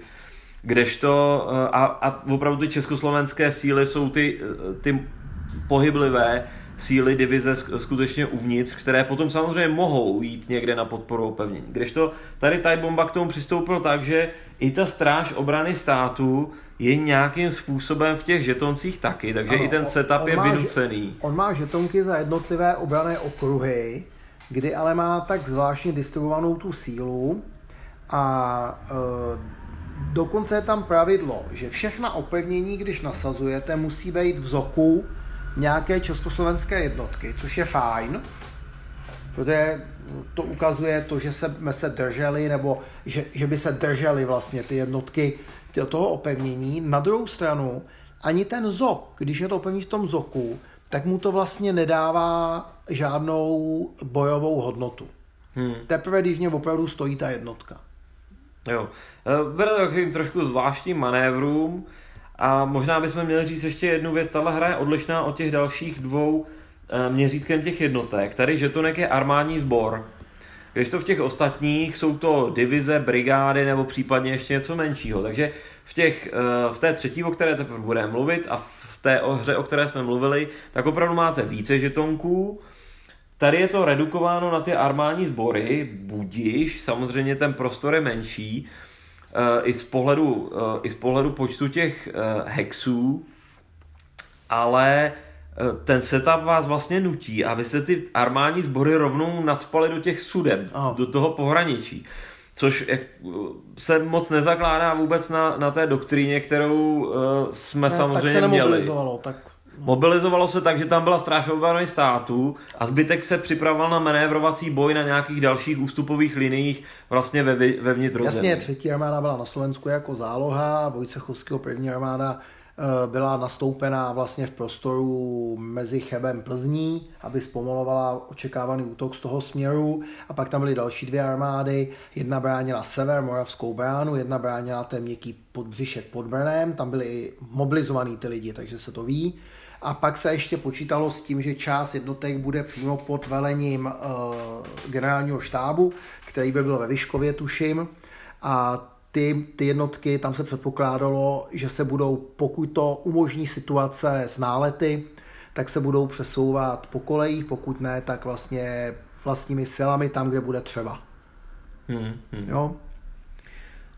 kdežto eh, a, a opravdu ty československé síly jsou ty, eh, ty pohyblivé, síly divize skutečně uvnitř, které potom samozřejmě mohou jít někde na podporu opevnění. Kdežto tady Taj Bomba k tomu přistoupil tak, že i ta stráž obrany státu je nějakým způsobem v těch žetoncích taky, takže ano, i ten setup on, je vynucený. On má žetonky za jednotlivé obrané okruhy, kdy ale má tak zvláštně distribuovanou tu sílu a e, dokonce je tam pravidlo, že všechna opevnění, když nasazujete, musí být v zoku nějaké československé jednotky, což je fajn, protože to ukazuje to, že jsme se drželi, nebo že, že by se drželi vlastně ty jednotky toho opevnění. Na druhou stranu ani ten zok, když je to plní v tom zoku, tak mu to vlastně nedává žádnou bojovou hodnotu. Hmm. Teprve, když mě opravdu stojí ta jednotka. Jo. E, vede to takovým trošku zvláštním manévrům a možná bychom měli říct ještě jednu věc. Tahle hra je odlišná od těch dalších dvou e, měřítkem těch jednotek. Tady žetonek je armádní sbor, když to v těch ostatních jsou to divize, brigády nebo případně ještě něco menšího. Takže v, těch, e, v té třetí, o které teprve budeme mluvit a v té hře, o které jsme mluvili, tak opravdu máte více žetonků, Tady je to redukováno na ty armádní sbory, budíš, samozřejmě ten prostor je menší, eh, i z pohledu, eh, i z pohledu počtu těch eh, hexů, ale ten setup vás vlastně nutí a vy jste ty armádní sbory rovnou nadspali do těch sudem, Aha. do toho pohraničí. Což se moc nezakládá vůbec na, na té doktríně, kterou jsme ne, samozřejmě tak se měli. Tak Mobilizovalo se tak, že tam byla stráž obrany státu a zbytek se připravoval na manévrovací boj na nějakých dalších ústupových liniích vlastně ve, ve vnitrozemí. Jasně, třetí armáda byla na Slovensku jako záloha, Vojcechovského první armáda eh, byla nastoupená vlastně v prostoru mezi Chebem Plzní, aby zpomalovala očekávaný útok z toho směru. A pak tam byly další dvě armády. Jedna bránila sever, Moravskou bránu, jedna bránila ten měkký podbřišek pod Brnem. Tam byli mobilizovaní ty lidi, takže se to ví. A pak se ještě počítalo s tím, že část jednotek bude přímo pod velením uh, generálního štábu, který by byl ve Vyškově, tuším. A ty, ty jednotky, tam se předpokládalo, že se budou, pokud to umožní situace s nálety, tak se budou přesouvat po kolejích, pokud ne, tak vlastně vlastními silami tam, kde bude třeba. Hmm, hmm. Jo?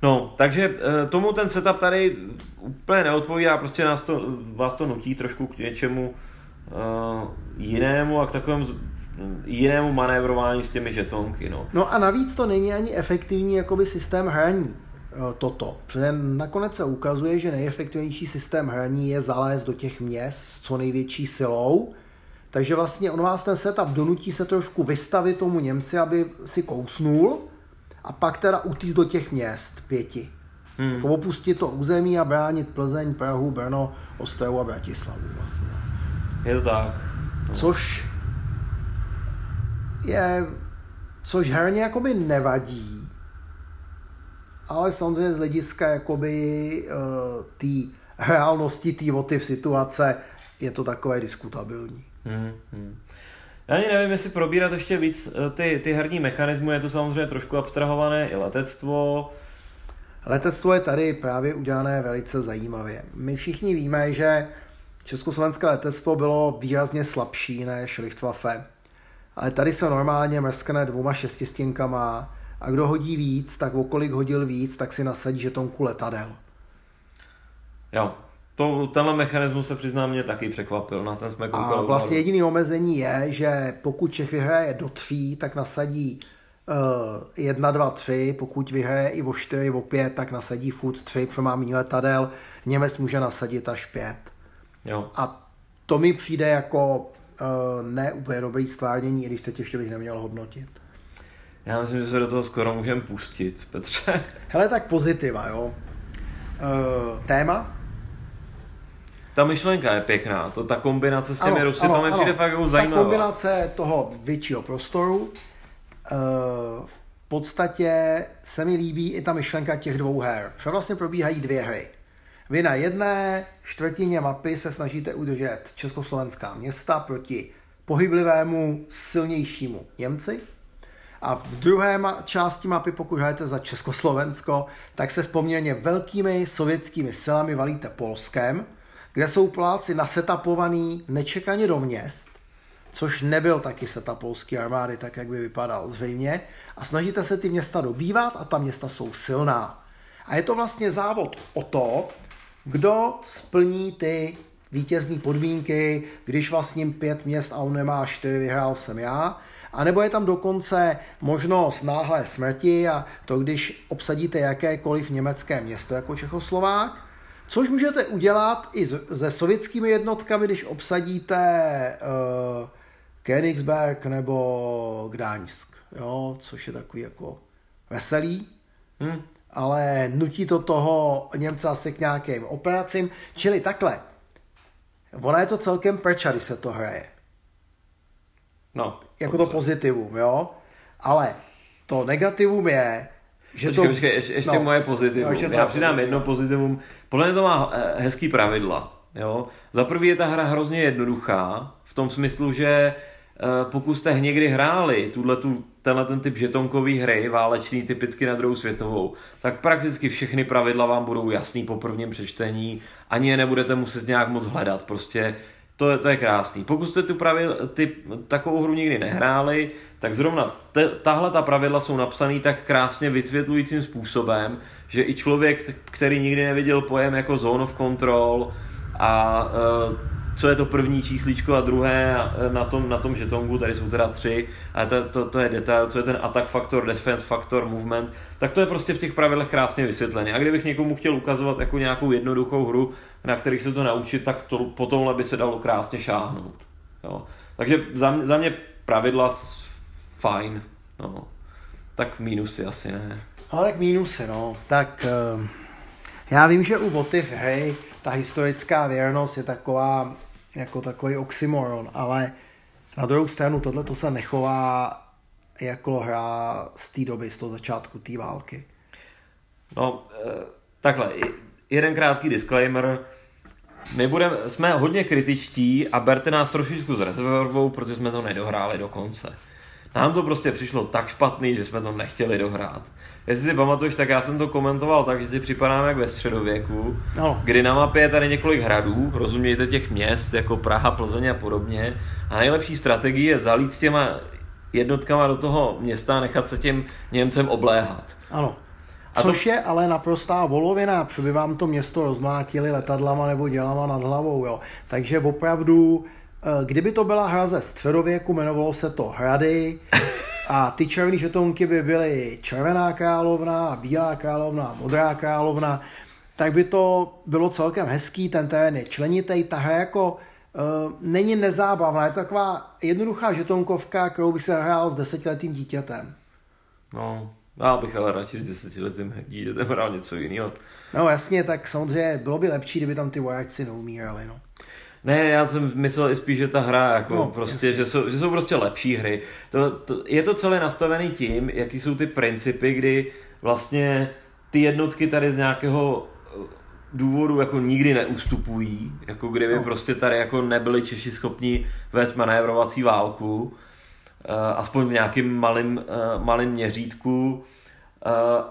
No, takže eh, tomu ten setup tady úplně neodpovídá, prostě nás to, vás to nutí trošku k něčemu uh, jinému a k takovému jinému manévrování s těmi žetonky. No. no a navíc to není ani efektivní jakoby systém hraní eh, toto. Protože nakonec se ukazuje, že nejefektivnější systém hraní je zalézt do těch měst s co největší silou, takže vlastně on vás ten setup donutí se trošku vystavit tomu Němci, aby si kousnul, a pak teda utíct do těch měst pěti. Hmm. Jako opustit to území a bránit Plzeň, Prahu, Brno, Ostravu a Bratislavu vlastně. Je to tak. No. Což je, což herně jakoby nevadí, ale samozřejmě z hlediska jakoby uh, té reálnosti, té motiv situace je to takové diskutabilní. Hmm, hmm. Já ani nevím, jestli probírat ještě víc eh, ty, ty herní mechanismy, je to samozřejmě trošku abstrahované, i letectvo. Letectvo je tady právě udělané velice zajímavě. My všichni víme, že československé letectvo bylo výrazně slabší než Luftwaffe. Ale tady se normálně mrskne dvouma šestistěnkama a kdo hodí víc, tak okolik hodil víc, tak si nasadí žetonku letadel. Jo, to, tenhle mechanismus se přiznám mě taky překvapil, na ten jsme koukali. A vlastně jediný omezení je, že pokud Čech vyhraje do tří, tak nasadí uh, jedna, dva, tři, pokud vyhraje i o čtyři, o pět, tak nasadí furt tři, protože má méně letadel, Němec může nasadit až pět. Jo. A to mi přijde jako uh, ne úplně dobrý stvárnění, i když teď ještě bych neměl hodnotit. Já myslím, že se do toho skoro můžeme pustit, Petře. Hele, tak pozitiva, jo. Uh, téma? Ta myšlenka je pěkná, to ta kombinace s těmi ano, Rusy, ano, to mi přijde fakt jako zajímavá. Ta kombinace toho většího prostoru, uh, v podstatě se mi líbí i ta myšlenka těch dvou her. Protože vlastně probíhají dvě hry. Vy na jedné čtvrtině mapy se snažíte udržet československá města proti pohyblivému, silnějšímu Němci. A v druhé části mapy, pokud hrajete za Československo, tak se s poměrně velkými sovětskými silami valíte Polskem, kde jsou Poláci nasetapovaný nečekaně do měst, což nebyl taky setup polské armády, tak jak by vypadal zřejmě, a snažíte se ty města dobývat a ta města jsou silná. A je to vlastně závod o to, kdo splní ty vítězní podmínky, když vlastním pět měst a on nemá čtyři, vyhrál jsem já, a nebo je tam dokonce možnost náhlé smrti a to, když obsadíte jakékoliv německé město jako Čechoslovák, Což můžete udělat i se sovětskými jednotkami, když obsadíte uh, Königsberg nebo Gdaňsk, jo, což je takový jako veselý, hmm. ale nutí to toho Němce asi k nějakým operacím. Čili takhle, Ona je to celkem prča, když se to hraje. No. Jako to pozitivum, jo? Ale to negativum je, že počkej, to... Počkej, ještě, ještě no, moje pozitivum. Ještě Já přidám jedno pozitivum. Podle mě to má eh, hezký pravidla. Jo? Za prvý je ta hra hrozně jednoduchá, v tom smyslu, že eh, pokud jste někdy hráli tu, tenhle ten typ žetonkový hry, válečný typicky na druhou světovou, tak prakticky všechny pravidla vám budou jasný po prvním přečtení, ani je nebudete muset nějak moc hledat, prostě to je, to je krásný. Pokud jste tu pravidla, ty, takovou hru nikdy nehráli, tak zrovna te, tahle ta pravidla jsou napsané tak krásně vysvětlujícím způsobem, že i člověk, který nikdy neviděl pojem jako zone of control a uh, co je to první čísličko a druhé e, na tom, na tom žetongu, tady jsou teda tři, ale to, to, to je detail, co je ten attack faktor, defense faktor, movement, tak to je prostě v těch pravidlech krásně vysvětlené. A kdybych někomu chtěl ukazovat jako nějakou jednoduchou hru, na kterých se to naučit, tak to, po tomhle by se dalo krásně šáhnout. Jo. Takže za, za mě pravidla fajn. No. Tak mínusy asi ne. Ale tak mínusy, no. Tak uh, já vím, že u Votiv hej, ta historická věrnost je taková, jako takový oxymoron, ale na druhou stranu tohle to se nechová jako hra z té doby, z toho začátku té války. No, eh, takhle, jeden krátký disclaimer. My budeme, jsme hodně kritičtí a berte nás trošičku s rezervou, protože jsme to nedohráli do konce. Nám to prostě přišlo tak špatný, že jsme to nechtěli dohrát. Jestli si pamatuješ, tak já jsem to komentoval tak, že si připadám jak ve středověku, no. kdy na mapě je tady několik hradů, rozumějte těch měst, jako Praha, Plzeň a podobně. A nejlepší strategie je zalít s těma jednotkama do toho města a nechat se těm Němcem obléhat. Ano. A Což to... je ale naprostá volovina, by vám to město rozmlátili letadlama nebo dělama nad hlavou. Jo. Takže opravdu kdyby to byla hra ze středověku, jmenovalo se to Hrady a ty červené žetonky by byly Červená královna, Bílá královna, Modrá královna, tak by to bylo celkem hezký, ten terén je členitý, ta hra jako uh, není nezábavná, je to taková jednoduchá žetonkovka, kterou by se hrál s desetiletým dítětem. No, já bych ale radši s desetiletým dítětem hrál něco jiného. No jasně, tak samozřejmě bylo by lepší, kdyby tam ty vojáci neumírali, no. Ne, já jsem myslel i spíš, že ta hra, jako no, prostě, že jsou, že jsou prostě lepší hry. To, to, je to celé nastavený tím, jaký jsou ty principy, kdy vlastně ty jednotky tady z nějakého eh, důvodu jako nikdy neustupují, jako kdyby no. prostě tady jako nebyli Češi schopni vést manévrovací válku, uh, aspoň v nějakým malým, uh, malým měřítku,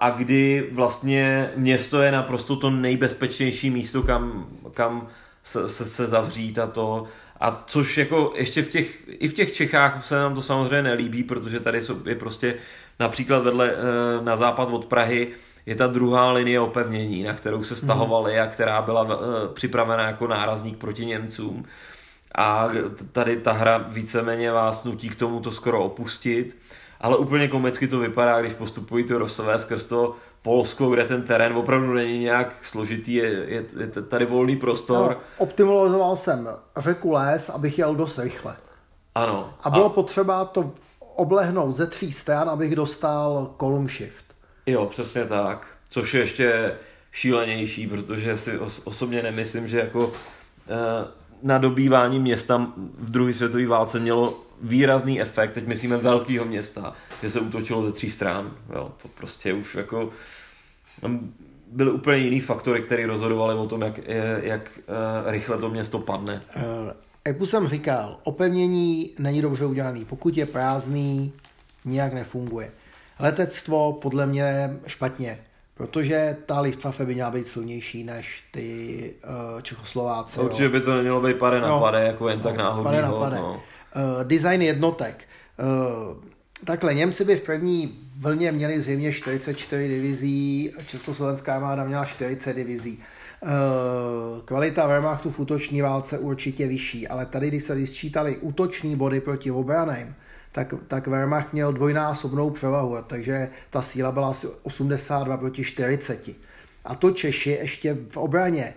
a kdy vlastně město je naprosto to nejbezpečnější místo, kam, kam se, se, se zavřít a to. A což jako ještě v těch, i v těch Čechách se nám to samozřejmě nelíbí, protože tady je prostě například vedle eh, na západ od Prahy je ta druhá linie opevnění, na kterou se stahovali hmm. a která byla eh, připravena jako nárazník proti Němcům. A tady ta hra víceméně vás nutí k tomu to skoro opustit. Ale úplně komicky to vypadá, když postupují ty rosové skrz to Polsko, kde ten terén opravdu není nějak složitý, je, je, je tady volný prostor. No, optimalizoval jsem řeku les, abych jel dost rychle. Ano. A bylo a... potřeba to oblehnout ze tří stran, abych dostal column shift. Jo, přesně tak. Což je ještě šílenější, protože si osobně nemyslím, že jako eh, na dobývání města v druhé světové válce mělo výrazný efekt, teď myslíme velkého města, že se útočilo ze tří stran. Jo, to prostě už jako byly úplně jiný faktory, které rozhodovaly o tom, jak, jak uh, rychle to město padne. Uh, jak už jsem říkal, opevnění není dobře udělaný. Pokud je prázdný, nijak nefunguje. Letectvo podle mě špatně. Protože ta Luftwaffe by měla být silnější než ty uh, Čechoslováci. Určitě jo. by to nemělo být pade na no, pade, jako jen tak no, náhodný. Pade na pade. No. Uh, design jednotek. Uh, takhle, Němci by v první vlně měli zřejmě 44 divizí, Československá armáda měla 40 divizí. Uh, kvalita Wehrmachtu v útoční válce určitě vyšší, ale tady, když se vysčítali útoční body proti obraným, tak, tak Wehrmacht měl dvojnásobnou převahu, takže ta síla byla asi 82 proti 40. A to Češi ještě v obraně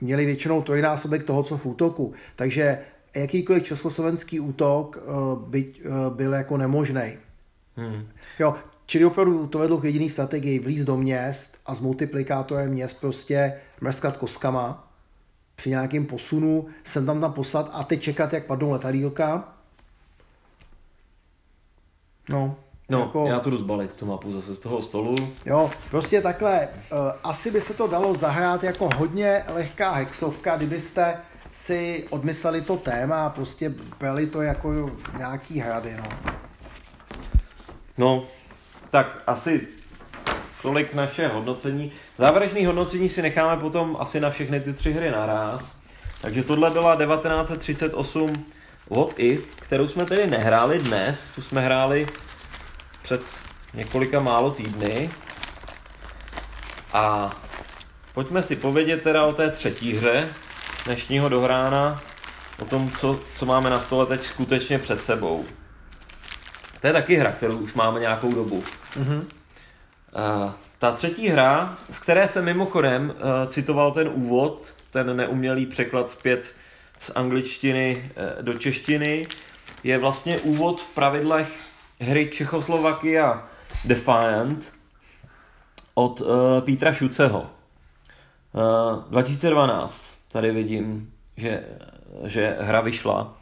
měli většinou trojnásobek toho, co v útoku. Takže jakýkoliv československý útok eh, by, eh, byl jako nemožný. Hmm. Jo, čili opravdu to vedlo k jediný strategii vlíz do měst a s multiplikátorem měst prostě mrskat koskama při nějakém posunu sem tam tam poslat a teď čekat, jak padnou letadílka. No, No, jako, já tu rozbalit tu mapu zase z toho stolu. Jo, prostě takhle, uh, asi by se to dalo zahrát jako hodně lehká hexovka, kdybyste si odmysleli to téma a prostě brali to jako nějaký hrady, no. No, tak asi tolik naše hodnocení. Závěrečné hodnocení si necháme potom asi na všechny ty tři hry naraz. Takže tohle byla 1938 What If, kterou jsme tedy nehráli dnes, tu jsme hráli před několika málo týdny. A pojďme si povědět teda o té třetí hře dnešního dohrána, o tom, co, co máme na stole teď skutečně před sebou. To je taky hra, kterou už máme nějakou dobu. Mm-hmm. Uh, ta třetí hra, z které se mimochodem uh, citoval ten úvod, ten neumělý překlad zpět z angličtiny uh, do češtiny, je vlastně úvod v pravidlech hry Čechoslovakia Defiant od uh, Petra Šuceho. Uh, 2012, tady vidím, že, že hra vyšla.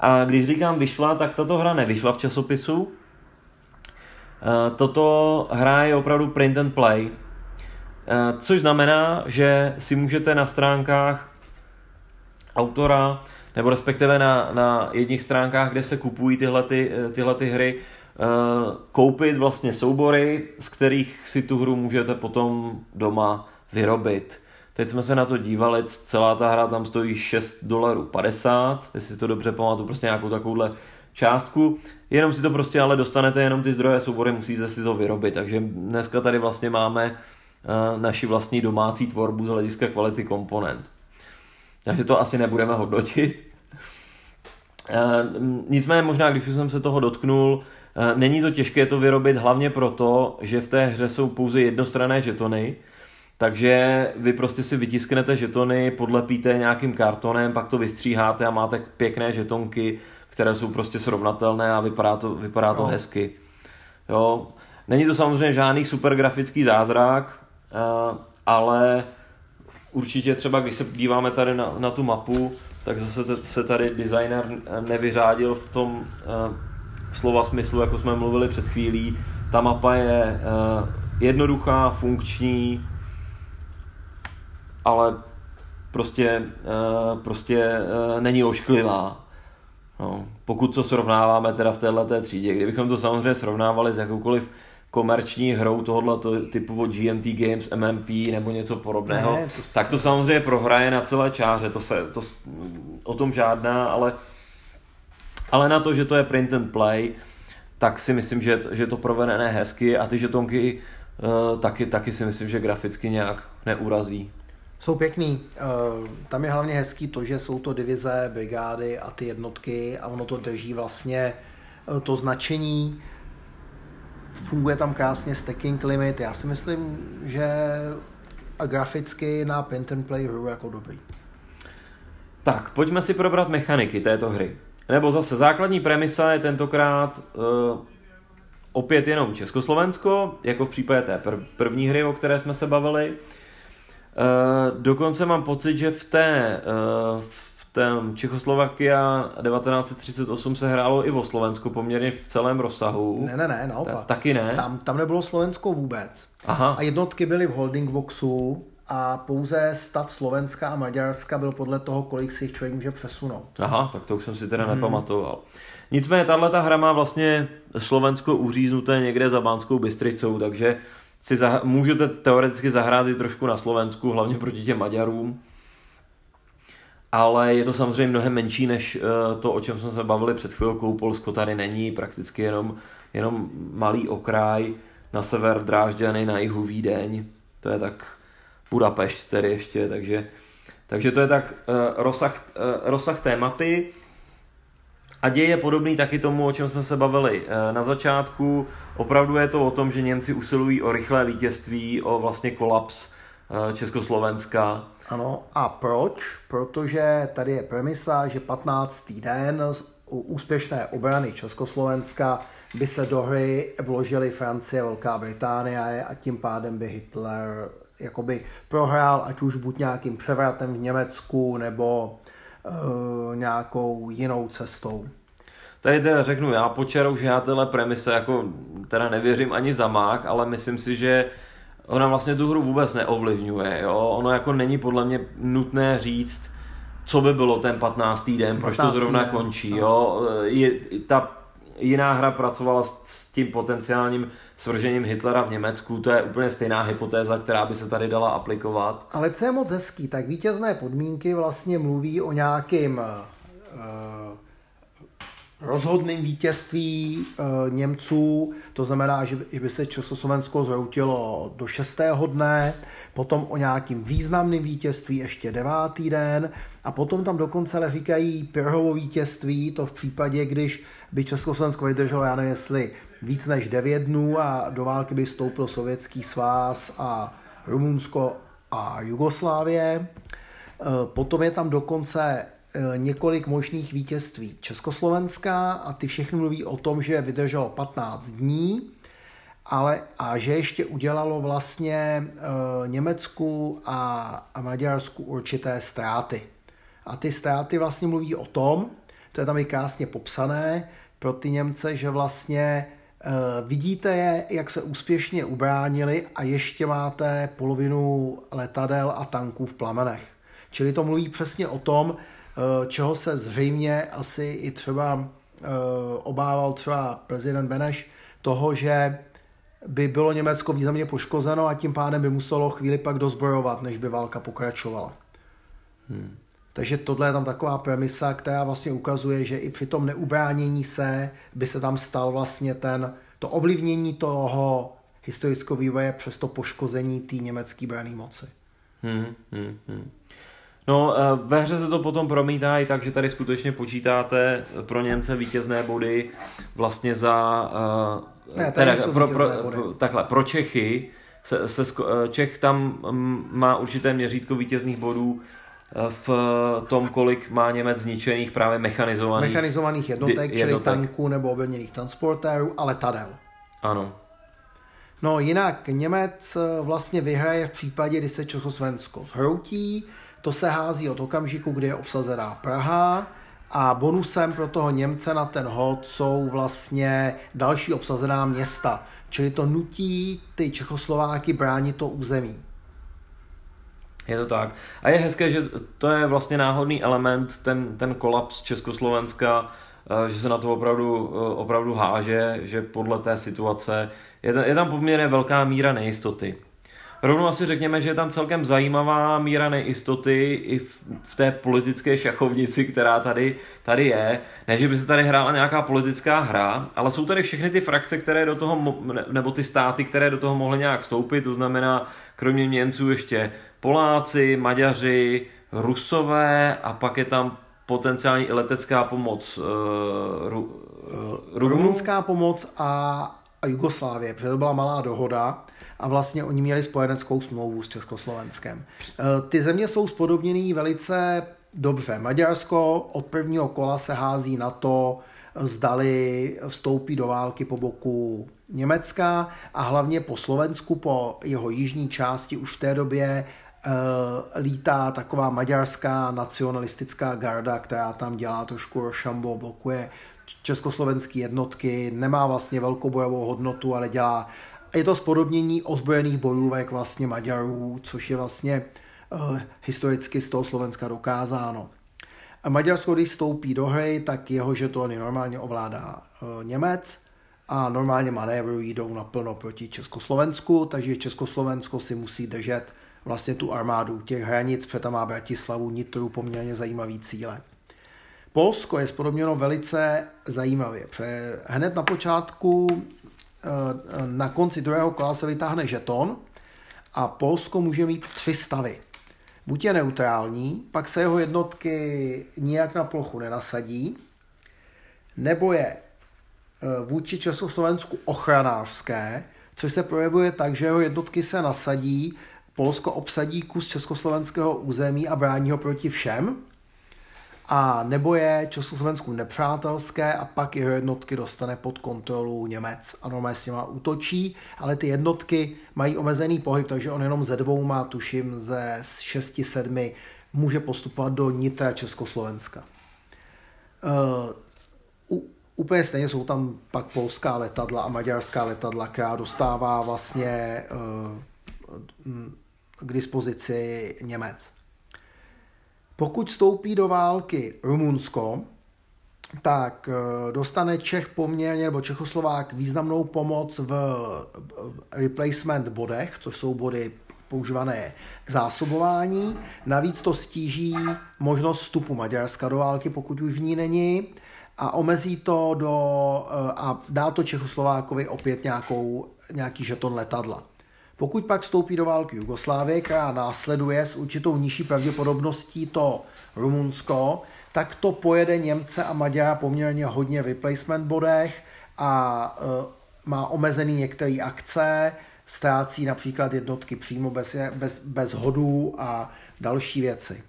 A když říkám vyšla, tak tato hra nevyšla v časopisu. Uh, toto hra je opravdu print and play, uh, což znamená, že si můžete na stránkách autora nebo respektive na, na jedných stránkách, kde se kupují tyhle, ty, tyhle ty hry, koupit vlastně soubory, z kterých si tu hru můžete potom doma vyrobit. Teď jsme se na to dívali, celá ta hra tam stojí 6 dolarů 50, jestli to dobře pamatuju, prostě nějakou takovouhle částku. Jenom si to prostě ale dostanete, jenom ty zdroje soubory musíte si to vyrobit. Takže dneska tady vlastně máme uh, naši vlastní domácí tvorbu z hlediska kvality komponent takže to asi nebudeme hodnotit. Eh, nicméně možná, když jsem se toho dotknul, eh, není to těžké to vyrobit hlavně proto, že v té hře jsou pouze jednostranné žetony, takže vy prostě si vytisknete žetony, podlepíte nějakým kartonem, pak to vystříháte a máte pěkné žetonky, které jsou prostě srovnatelné a vypadá to, vypadá to no. hezky. Jo. Není to samozřejmě žádný super grafický zázrak, eh, ale určitě třeba, když se díváme tady na, na tu mapu, tak zase t- se tady designer nevyřádil v tom uh, slova smyslu, jako jsme mluvili před chvílí. Ta mapa je uh, jednoduchá, funkční, ale prostě, uh, prostě uh, není ošklivá. No, pokud to srovnáváme teda v této třídě, kdybychom to samozřejmě srovnávali s jakoukoliv komerční hrou tohoto typu od GMT Games, MMP nebo něco podobného, ne, to tak to samozřejmě prohraje na celé čáře, to se, to, o tom žádná, ale, ale na to, že to je print and play, tak si myslím, že, že to provedené hezky a ty žetonky uh, taky, taky si myslím, že graficky nějak neurazí. Jsou pěkný. Uh, tam je hlavně hezký to, že jsou to divize, brigády a ty jednotky a ono to drží vlastně uh, to značení funguje tam krásně stacking limit. Já si myslím, že graficky na print and play hru jako dobrý. Tak, pojďme si probrat mechaniky této hry. Nebo zase základní premisa je tentokrát uh, opět jenom Československo, jako v případě té prv, první hry, o které jsme se bavili. Uh, dokonce mám pocit, že v té, uh, v ten Čechoslovakia 1938 se hrálo i o Slovensku poměrně v celém rozsahu. Ne, ne, ne, naopak. Ta, taky ne? Tam, tam nebylo Slovensko vůbec. Aha. A jednotky byly v holding boxu a pouze stav Slovenska a Maďarska byl podle toho, kolik si jich člověk může přesunout. Aha, tak to už jsem si teda hmm. nepamatoval. Nicméně tahle ta hra má vlastně Slovensko uříznuté někde za Bánskou Bystricou, takže si zah- můžete teoreticky zahrát i trošku na Slovensku, hlavně proti těm Maďarům ale je to samozřejmě mnohem menší než eh, to, o čem jsme se bavili před chvilkou. Polsko tady není, prakticky jenom, jenom malý okraj, na sever Drážďany, na jihu Vídeň, to je tak Budapešť tedy ještě, takže, takže to je tak uh, rozsah, uh, rozsah té mapy. A děj je podobný taky tomu, o čem jsme se bavili uh, na začátku. Opravdu je to o tom, že Němci usilují o rychlé vítězství, o vlastně kolaps uh, Československa ano, a proč? Protože tady je premisa, že 15. den úspěšné obrany Československa by se do hry vložily Francie, Velká Británie a tím pádem by Hitler jakoby prohrál, ať už buď nějakým převratem v Německu nebo uh, nějakou jinou cestou. Tady teda řeknu já po čaru, že já téhle premise jako teda nevěřím ani za mák, ale myslím si, že ona vlastně tu hru vůbec neovlivňuje. Jo? Ono jako není podle mě nutné říct, co by bylo ten 15. den, proč to zrovna den. končí. No. Jo? Je, ta jiná hra pracovala s tím potenciálním svržením Hitlera v Německu, to je úplně stejná hypotéza, která by se tady dala aplikovat. Ale co je moc hezký, tak vítězné podmínky vlastně mluví o nějakým uh, rozhodným vítězství e, Němců, to znamená, že by se Československo zhroutilo do šestého dne, potom o nějakým významným vítězství ještě devátý den a potom tam dokonce ale říkají Pirhovo vítězství, to v případě, když by Československo vydrželo, já nevím, jestli víc než devět dnů a do války by vstoupil Sovětský svaz a Rumunsko a Jugoslávie. E, potom je tam dokonce Eh, několik možných vítězství Československa a ty všechny mluví o tom, že vydrželo 15 dní, ale a že ještě udělalo vlastně e, Německu a, a Maďarsku určité ztráty. A ty ztráty vlastně mluví o tom, to je tam i krásně popsané pro ty Němce, že vlastně vidíte je, jak se úspěšně ubránili a ještě máte polovinu letadel a tanků v plamenech. Čili to mluví přesně o tom, Eh, čeho se zřejmě asi i třeba eh, obával třeba prezident Beneš, toho, že by bylo Německo významně poškozeno a tím pádem by muselo chvíli pak dozbrojovat, než by válka pokračovala. Hmm. Takže tohle je tam taková premisa, která vlastně ukazuje, že i při tom neubránění se by se tam stal vlastně ten, to ovlivnění toho historického vývoje přes to poškození té německé brané moci. Hmm, hmm, hmm. No, eh, ve hře se to potom promítá i tak, že tady skutečně počítáte pro Němce vítězné body vlastně za... Uh, ne, teda, pro, pro, pro, takhle, pro Čechy se, se, eh, Čech tam mm, má určité měřítko vítězných bodů v tom, kolik má Němec zničených právě mechanizovaných, mechanizovaných jednotek, jednotek. čili tanků nebo obevněných transportérů a letadel. Ano. No jinak Němec vlastně vyhraje v případě, kdy se Československo zhroutí, to se hází od okamžiku, kdy je obsazená Praha a bonusem pro toho Němce na ten hod jsou vlastně další obsazená města. Čili to nutí ty Čechoslováky bránit to území. Je to tak. A je hezké, že to je vlastně náhodný element, ten, ten kolaps Československa, eh, že se na to opravdu, eh, opravdu háže, že podle té situace je, je tam poměrně velká míra nejistoty. Rovnou asi řekněme, že je tam celkem zajímavá míra nejistoty i v, v té politické šachovnici, která tady, tady je. Ne, že by se tady hrála nějaká politická hra, ale jsou tady všechny ty frakce, které do toho, nebo ty státy, které do toho mohly nějak vstoupit, to znamená kromě Němců ještě Poláci, Maďaři, Rusové a pak je tam potenciální letecká pomoc uh, ru, uh, Rumunská pomoc a, Jugoslávie, protože to byla malá dohoda a vlastně oni měli spojeneckou smlouvu s Československem. E, ty země jsou spodobněný velice dobře. Maďarsko od prvního kola se hází na to, zdali vstoupí do války po boku Německa a hlavně po Slovensku, po jeho jižní části už v té době lítá taková maďarská nacionalistická garda, která tam dělá trošku rošambo, blokuje československé jednotky, nemá vlastně velkou bojovou hodnotu, ale dělá je to spodobnění ozbrojených bojůvek vlastně Maďarů, což je vlastně uh, historicky z toho Slovenska dokázáno. A Maďarsko, když stoupí do hry, tak jeho žetony normálně ovládá uh, Němec a normálně manévrují, jdou naplno proti Československu, takže Československo si musí držet vlastně tu armádu těch hranic, protože tam má Bratislavu, Nitru, poměrně zajímavý cíle. Polsko je spodobněno velice zajímavě, protože hned na počátku Eh, na konci druhého kola se vytáhne žeton a Polsko může mít tři stavy. Buď je neutrální, pak se jeho jednotky nijak na plochu nenasadí, nebo je eh, vůči Československu ochranářské, což se projevuje tak, že jeho jednotky se nasadí, Polsko obsadí kus československého území a brání ho proti všem. a nebo je Československu nepřátelské a pak jeho jednotky dostane pod kontrolu Němec a normálně s nima útočí, ale ty jednotky mají omezený pohyb, takže on jenom ze dvou má, tuším, ze šesti, sedmi může postupovat do nitra Československa. Uh, úplně stejně jsou tam pak polská letadla a maďarská letadla, která dostává vlastně uh, k dispozici Němec. Pokud vstoupí do války Rumunsko, tak eh, dostane Čech poměrně, nebo Čechoslovák významnou pomoc v replacement bodech, což jsou body používané k zásobování. Navíc to stíží možnost vstupu Maďarska do války, pokud už v ní není a omezí to do, eh, a dá to Čechoslovákovi opět nějakou, nějaký žeton letadla. Pokud pak vstoupí do války Jugoslávie, která následuje s určitou nižší pravděpodobností to Rumunsko, tak to pojede Němce a Maďara poměrně hodně v replacement bodech a e, má omezený některé akce, ztrácí například jednotky přímo bez, bez, bez hodů a další věci.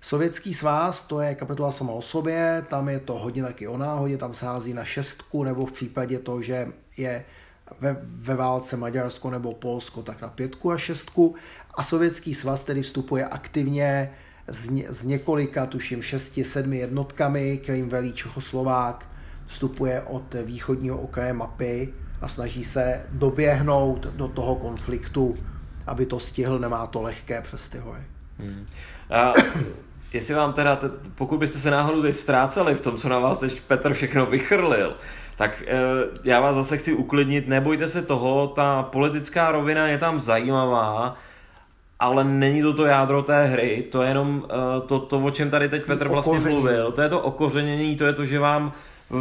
Sovětský svaz, to je kapitola sama o sobě, tam je to hodně taky o náhodě, tam sází na šestku, nebo v případě to, že je ve, ve válce Maďarsko nebo Polsko, tak na pětku a šestku. A Sovětský svaz tedy vstupuje aktivně s, ně, s několika, tuším, šesti, sedmi jednotkami, kterým velí Čechoslovák, vstupuje od východního okraje mapy a snaží se doběhnout do toho konfliktu, aby to stihl, nemá to lehké přes ty hory. Hmm. A jestli vám teda, pokud byste se náhodou teď ztráceli v tom, co na vás teď Petr všechno vychrlil, tak e, já vás zase chci uklidnit, nebojte se toho, ta politická rovina je tam zajímavá, ale není to to jádro té hry, to je jenom e, to, to, o čem tady teď Petr vlastně mluvil, to je to okořenění, to je to, že vám,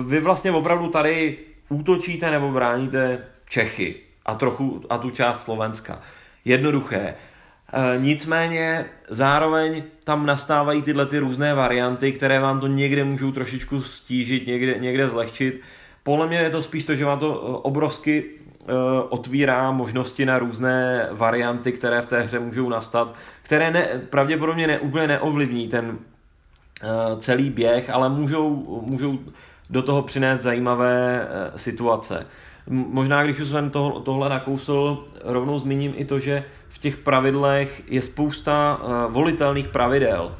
vy vlastně opravdu tady útočíte nebo bráníte Čechy a trochu a tu část Slovenska. Jednoduché. E, nicméně zároveň tam nastávají tyhle ty různé varianty, které vám to někde můžou trošičku stížit, někde, někde zlehčit. Podle mě je to spíš to, že vám to eh, obrovsky uh, otvírá možnosti na různé varianty, které v té hře můžou nastat, které ne, pravděpodobně ne, úplně neovlivní ten celý běh, ale můžou, můžou do toho přinést zajímavé situace. Možná, když už jsem to, tohle nakousl, rovnou zmíním i to, že v těch pravidlech je spousta uh, volitelných pravidel.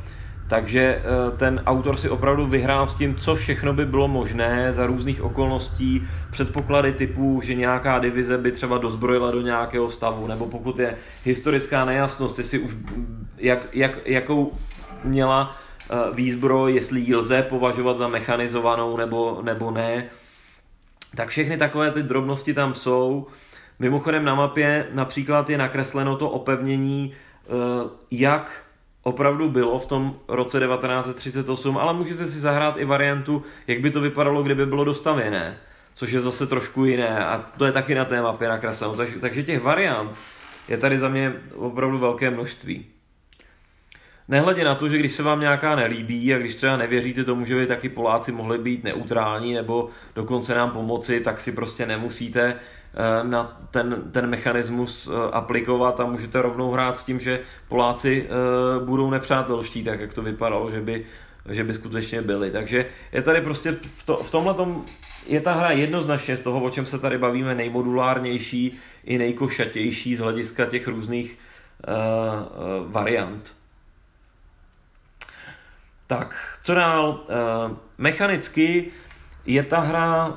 Takže eh, ten autor si opravdu vyhrál s tím, co všechno by bylo možné za různých okolností, předpoklady typu, že nějaká divize by třeba dozbrojila do nějakého stavu, nebo pokud je historická nejasnost, jestli už jak, jak, jakou měla eh, výzbroj, jestli ji lze považovat za mechanizovanou nebo, nebo ne. Tak všechny takové ty drobnosti tam jsou. Mimochodem na mapě například je nakresleno to opevnění, eh, jak opravdu bylo v tom roce 1938, ale můžete si zahrát i variantu, jak by to vypadalo, kdyby bylo dostavěné, což je zase trošku jiné a to je taky na té mapě nakresleno. Takže, těch variant je tady za mě opravdu velké množství. Nehledě na to, že když se vám nějaká nelíbí a když třeba nevěříte tomu, že by taky Poláci mohli být neutrální nebo dokonce nám pomoci, tak si prostě nemusíte na ten, ten mechanismus eh, aplikovat a můžete rovnou hrát s tím, že Poláci eh, budou nepřátelští, tak jak to vypadalo, že by, že by skutečně byli. Takže je tady prostě v, to, v tomhle tom je ta hra jednoznačně z toho, o čem se tady bavíme, nejmodulárnější i nejkošatější z hlediska těch různých uh, variant. Tak, co dál? Uh, mechanicky je ta hra uh,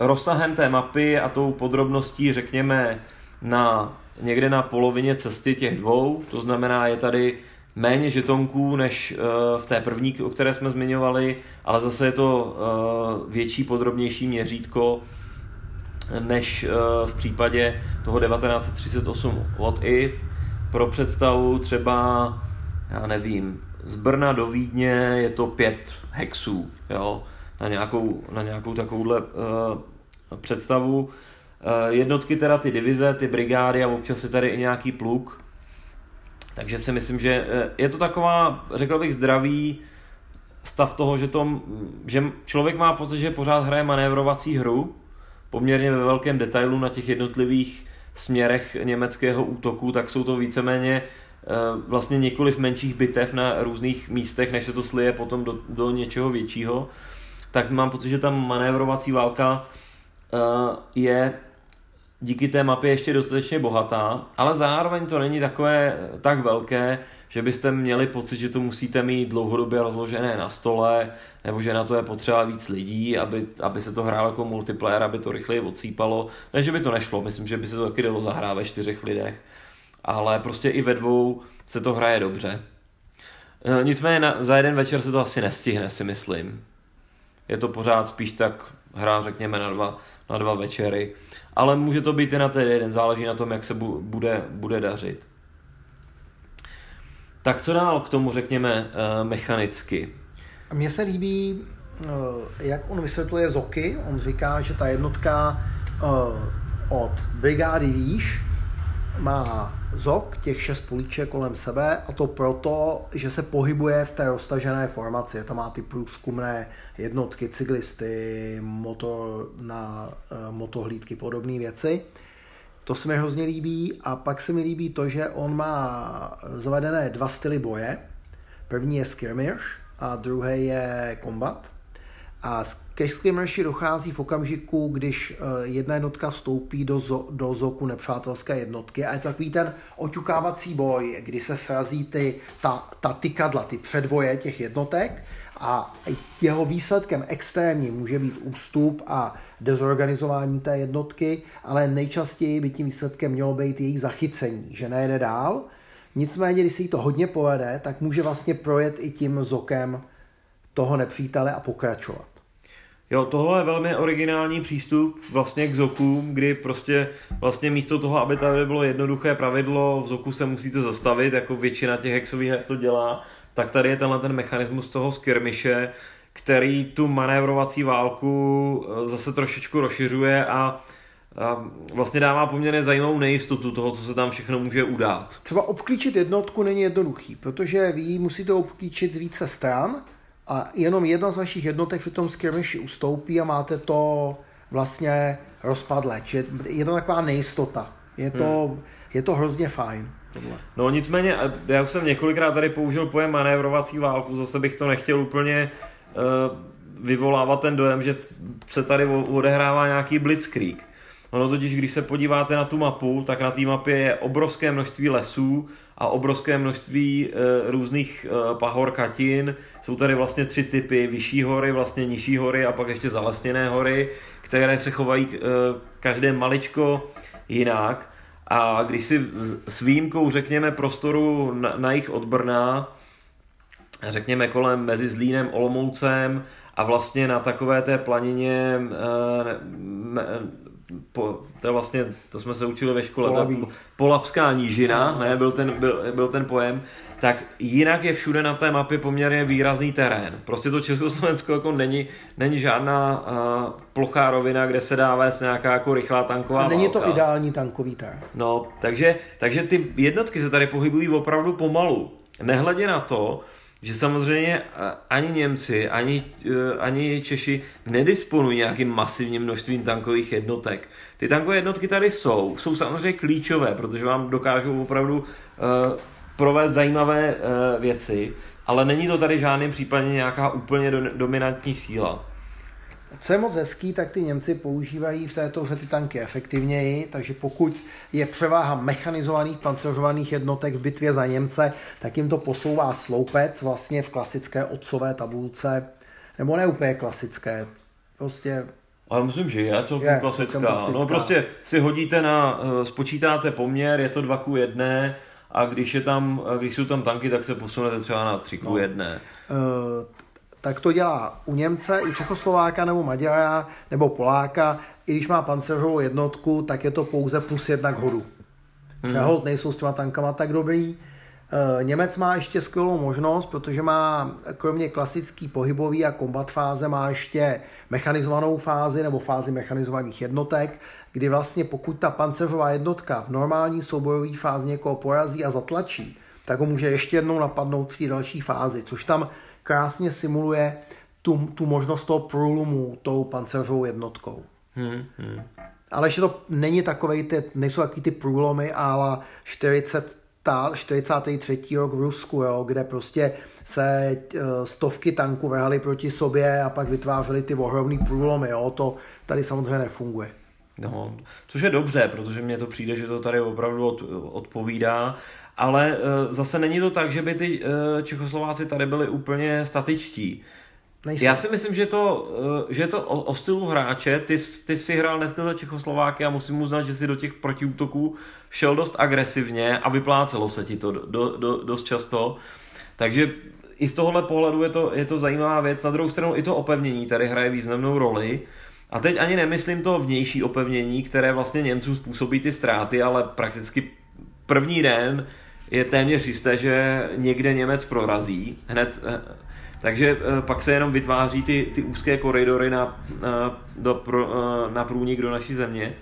rozsahem té mapy a tou podrobností, řekněme, na někde na polovině cesty těch dvou, to znamená, je tady méně žetonků než eh, v té první, o které jsme zmiňovali, ale zase je to eh, větší, podrobnější měřítko než eh, v případě toho 1938 What If. Pro představu třeba, já nevím, z Brna do Vídně je to pět hexů, jo, na nějakou, na nějakou takovouhle uh, představu. Uh, jednotky teda ty divize, ty brigády a občas je tady i nějaký pluk. Takže si myslím, že uh, je to taková, řekl bych, zdravý stav toho, že, to, že člověk má pocit, že pořád hraje manévrovací hru, poměrně ve velkém detailu na těch jednotlivých směrech německého útoku, tak jsou to víceméně vlastně několik menších bitev na různých místech, než se to slije potom do, do něčeho většího, tak mám pocit, že ta manévrovací válka uh, je díky té mapě ještě dostatečně bohatá, ale zároveň to není takové tak velké, že byste měli pocit, že to musíte mít dlouhodobě rozložené na stole, nebo že na to je potřeba víc lidí, aby, aby se to hrálo jako multiplayer, aby to rychleji odsýpalo. Ne, že by to nešlo, myslím, že by se to taky dalo zahrát ve čtyřech lidech, ale prostě i ve dvou se to hraje dobře. E, nicméně na, za jeden večer se to asi nestihne, si myslím. Je to pořád spíš tak hra, řekněme, na dva, na dva večery. Ale může to být i na ten jeden, záleží na tom, jak se bude, bude dařit. Tak co dál k tomu řekněme eh, mechanicky? Mně se líbí, eh, jak on vysvětluje Zoky. On říká, že ta jednotka eh, od brigády výš má zok, těch šest políček kolem sebe a to proto, že se pohybuje v té roztažené formaci. To má ty průzkumné jednotky, cyklisty, motor na motohlídky, podobné věci. To se mi hrozně líbí a pak se mi líbí to, že on má zavedené dva styly boje. První je skirmish a druhý je combat. A ke skirmishi dochází v okamžiku, když eh, jedna jednotka vstoupí do, zo, do zoku nepřátelské jednotky a je to takový ten oťukávací boj, kdy se srazí ty, ta, ta tykadla, ty předvoje těch jednotek a jeho výsledkem extrémně může být ústup a dezorganizování té jednotky, ale nejčastěji by tím výsledkem mělo být její zachycení, že nejde dál. Nicméně, když se jí to hodně povede, tak může vlastně projet i tím zokem toho nepřítele a pokračovat. Jo, tohle je velmi originální přístup vlastně k Zoku, kdy prostě vlastně místo toho, aby tady bylo jednoduché pravidlo, v Zoku se musíte zastavit, jako většina těch hexových her to dělá, tak tady je tenhle ten mechanismus toho skirmiše, který tu manévrovací válku eh, zase trošičku rozšiřuje a a vlastně dává poměrně zajímavou nejistotu toho, co se tam všechno může udát. Třeba obklíčit jednotku není jednoduchý, protože vy musíte obklíčit z více stran a jenom jedna z vašich jednotek při tom skirmishi ustoupí a máte to vlastně rozpadlé. Čiže je to taková nejistota. Je to, hmm. je to hrozně fajn. Tohle. No nicméně, já už jsem několikrát tady použil pojem manévrovací válku, zase bych to nechtěl úplně uh, vyvolávat ten dojem, že se tady odehrává nějaký blitzkrieg. Ono totiž, když se podíváte na tu mapu, tak na té mapě je obrovské množství lesů a obrovské množství e, různých e, pahor, katin. Jsou tady vlastně tři typy, vyšší hory, vlastně nižší hory a pak ještě zalesněné hory, které se chovají e, každé maličko jinak. A když si s výjimkou, řekněme, prostoru na, na jich od Brna, řekněme kolem mezi Zlínem, Olomoucem a vlastně na takové té planině po, to je vlastně, to jsme se učili ve škole, Polabí. polapská nížina, ne, byl ten, byl, byl ten pojem, tak jinak je všude na té mapě poměrně výrazný terén. Prostě to Československo jako není, není žádná uh, plochá rovina, kde se dá vést nějaká jako rychlá tanková A není válka. to ideální tankový terén. No, takže, takže ty jednotky se tady pohybují opravdu pomalu. Nehledě na to, že samozřejmě ani Němci, ani, e, ani Češi nedisponují nějakým masivním množstvím tankových jednotek. Ty tankové jednotky tady jsou, jsou samozřejmě klíčové, protože vám dokážou opravdu uh, provést zajímavé uh, věci, ale není to tady žádným případně nějaká úplně do, dominantní síla. Co je moc hezký, tak ty Němci používají v této hře ty tanky efektivněji, takže pokud je převáha mechanizovaných panceřovaných jednotek v bitvě za Němce, tak jim to posouvá sloupec vlastně v klasické otcové tabulce, nebo ne úplně klasické, prostě ale myslím, že je celkem je, klasická. klasická. No prostě si hodíte na, eh, spočítáte poměr, je to 2 ku 1 a když, je tam, když jsou tam tanky, tak se posunete třeba na 3 ku 1. No. Uh, tak to dělá u Němce, u Čechoslováka nebo Maďara nebo Poláka. I když má panceřovou jednotku, tak je to pouze plus jedna k hodu. Hmm. Přehod nejsou s těma tankama tak dobrý. E, Němec má ještě skvělou možnost, protože má kromě klasický pohybový a kombat fáze má ještě mechanizovanou fázi nebo fázi mechanizovaných jednotek, kdy vlastně pokud ta panceřová jednotka v normální soubojové fázi někoho porazí a zatlačí, tak ho může ještě jednou napadnout v té další fázi, což tam krásně simuluje tu, tu možnost toho průlomu tou panceřovou jednotkou. Hmm, hmm. Ale že to není takový, ty, nejsou takový ty průlomy, ale 40 43. rok v Rusku, jo, kde prostě se eh, stovky tanků vrhaly proti sobě a pak vytvářely ty ohromné průlomy. Jo. To tady samozřejmě nefunguje. No, což je dobře, protože mně to přijde, že to tady opravdu od, odpovídá, ale e, zase není to tak, že by ty e, Čechoslováci tady byli úplně statičtí. Nejsou. Já si myslím, že, to, e, že je to o, o stylu hráče. Ty, ty si hrál dneska za Čechoslováky a musím uznat, že si do těch protiútoků šel dost agresivně a vyplácelo se ti to do, do, dost často. Takže i z tohohle pohledu je to, je to zajímavá věc. Na druhou stranu i to opevnění tady hraje významnou roli. A teď ani nemyslím to vnější opevnění, které vlastně Němcům způsobí ty ztráty, ale prakticky první den je téměř jisté, že někde Němec prorazí hned. Eh, takže eh, pak se jenom vytváří ty, ty úzké koridory na, na, do, eh, na průnik do naší země.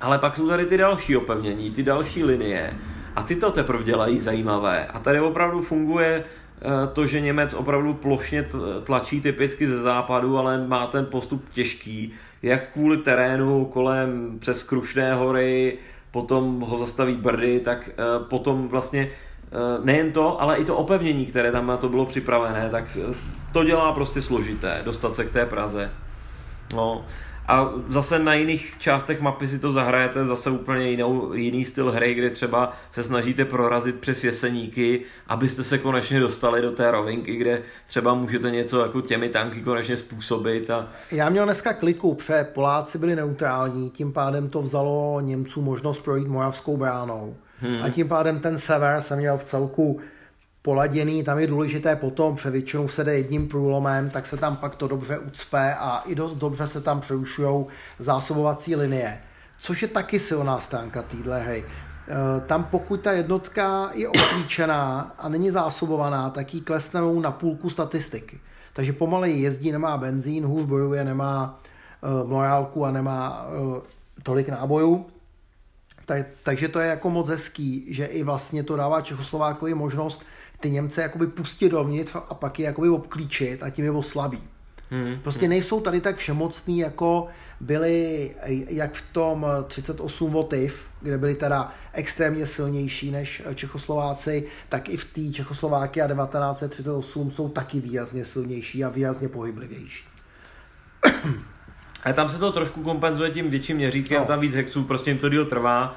Ale pak jsou tady ty další opevnění, ty další linie. A ty to teprve dělají zajímavé. A tady opravdu funguje Eh, to, že Němec opravdu plošně tlačí typicky ze západu, ale má ten postup těžký, jak kvůli terénu kolem přes Krušné hory, potom ho zastaví Brdy, tak eh, potom vlastně eh, nejen to, ale i to opevnění, které tam na to bylo připravené, tak to dělá prostě složité, dostat se k té Praze. No, a zase na jiných částech mapy si to zahrajete zase úplně jinou, jiný styl hry, kde třeba se snažíte prorazit přes jeseníky, abyste se konečně dostali do té rovinky, kde třeba můžete něco jako těmi tanky konečně způsobit. A... Já měl dneska kliku, protože Poláci byli neutrální, tím pádem to vzalo Němců možnost projít Moravskou bránou. Hmm. A tím pádem ten sever jsem měl v celku poladěný, tam je důležité potom, protože většinou se jde jedním průlomem, tak se tam pak to dobře ucpe a i dost dobře se tam přerušují zásobovací linie, což je taky silná stránka téhle hry. E, tam pokud ta jednotka je obklíčená a není zásobovaná, tak jí klesnou na půlku statistiky. Takže pomaleji jezdí, nemá benzín, hůř bojuje, nemá e, morálku a nemá e, tolik nábojů. Tak, takže to je jako moc hezký, že i vlastně to dává Čechoslovákovi možnost ty Němce jakoby pustit dovnitř a pak je jakoby obklíčit a tím je oslabí. Hmm. Prostě nejsou tady tak všemocný, jako byli jak v tom 38 Votiv, kde byli teda extrémně silnější než Čechoslováci, tak i v té Čechoslováky a 1938 jsou taky výrazně silnější a výrazně pohyblivější. Ale tam se to trošku kompenzuje tím větším měřítkem, no. tam víc hexů, prostě jim to díl trvá.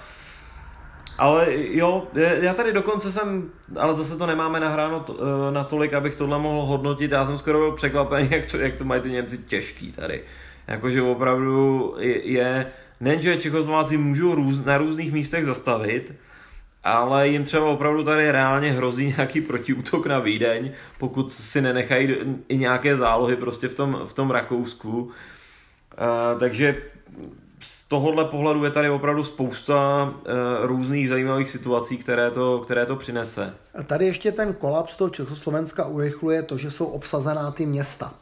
Ale jo, já tady dokonce jsem, ale zase to nemáme nahráno to, eh, natolik, abych tohle mohl hodnotit. Já jsem skoro byl překvapený, (laughs) jak to, jak to mají ty Němci těžký tady. Jakože opravdu je, je nejenže Čechoslováci můžou růz, na různých místech zastavit, ale jim třeba opravdu tady reálně hrozí (laughs) nějaký protiútok na Vídeň, pokud si nenechají i nějaké zálohy prostě v tom, v tom Rakousku. Uh, takže tohohle pohledu je tady opravdu spousta uh, různých zajímavých situací, které to, které to přinese. A tady ještě ten kolaps toho Československa urychluje to, že jsou obsazená ty města.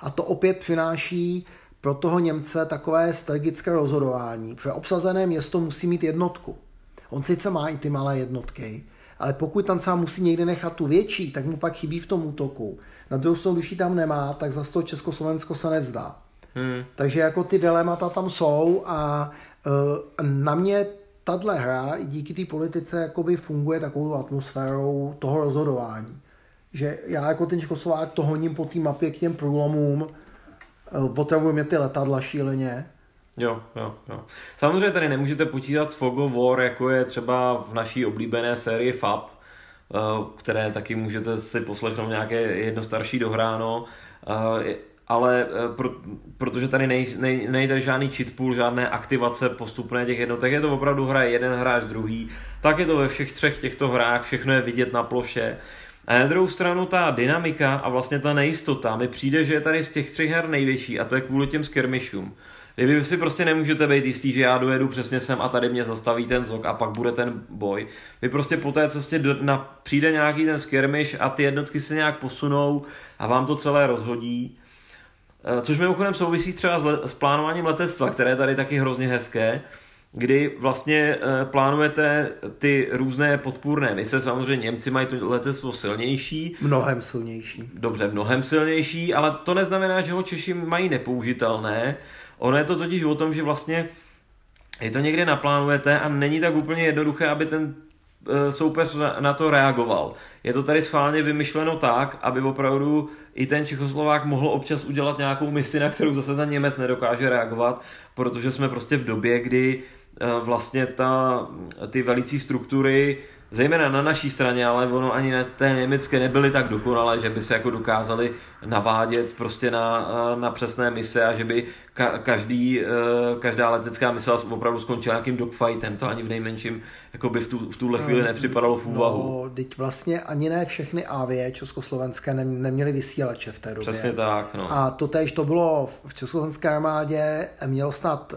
A to opět přináší pro toho Němce takové strategické rozhodování, protože obsazené město musí mít jednotku. On sice má i ty malé jednotky, ale pokud tam sám musí někde nechat tu větší, tak mu pak chybí v tom útoku. Na druhou stranu, když ji tam nemá, tak za to Československo se nevzdá. Hmm. Takže jako ty dilemata tam jsou a uh, na mě tahle hra díky té politice jakoby funguje takovou atmosférou toho rozhodování. Že já jako ten Čekoslovák to honím po té mapě k těm průlomům, uh, otravují mě ty letadla šíleně, Jo, jo, jo. Samozřejmě tady nemůžete počítat s Fog of War, jako je třeba v naší oblíbené sérii FAB, eh, které taky můžete si poslechnout nějaké jedno starší dohráno ale eh, pro, protože tady nej, nej, nejde žádný cheat pool, žádné aktivace postupné těch jednotek, je to opravdu hraje jeden hráč druhý, tak je to ve všech třech těchto hrách, všechno je vidět na ploše. A na druhou stranu ta dynamika a vlastně ta nejistota mi přijde, že je tady z těch třech her největší a to je kvůli těm skirmishům. Kdyby si prostě nemůžete být jistý, že já dojedu přesně sem a tady mě zastaví ten zok a pak bude ten boj. Vy prostě po té cestě do, na, přijde nějaký ten skirmish a ty jednotky se nějak posunou a vám to celé rozhodí. Eh, což mimochodem souvisí třeba s, le- s plánováním letectva, které je tady taky hrozně hezké, kdy vlastně e, plánujete ty různé podpůrné mise. Samozřejmě Němci mají to letectvo silnější. Mnohem silnější. Dobře, mnohem silnější, ale to neznamená, že ho Češi mají nepoužitelné. Ono je to totiž o tom, že vlastně je to někde naplánujete a není tak úplně jednoduché, aby ten eh, soupeř na to reagoval. Je to tady schválně vymyšleno tak, aby opravdu i ten Čechoslovák mohl občas udělat nějakou misi, na kterou zase ten Němec nedokáže reagovat, protože jsme prostě v době, kdy eh, vlastně ta, ty velicí struktury zejména na naší straně, ale ono ani na té německé nebyly tak dokonalé, že by se jako dokázali navádět prostě na, na přesné mise a že by ka, každý, eh, každá letecká mise opravdu skončila nějakým dogfightem, to ani v nejmenším jako by v, tu, v tuhle chvíli nepřipadalo v úvahu. No, teď vlastně ani ne všechny avie československé ne, neměly vysílače v té době. Přesně tak, no. A to tež to bylo v československé armádě, měl snad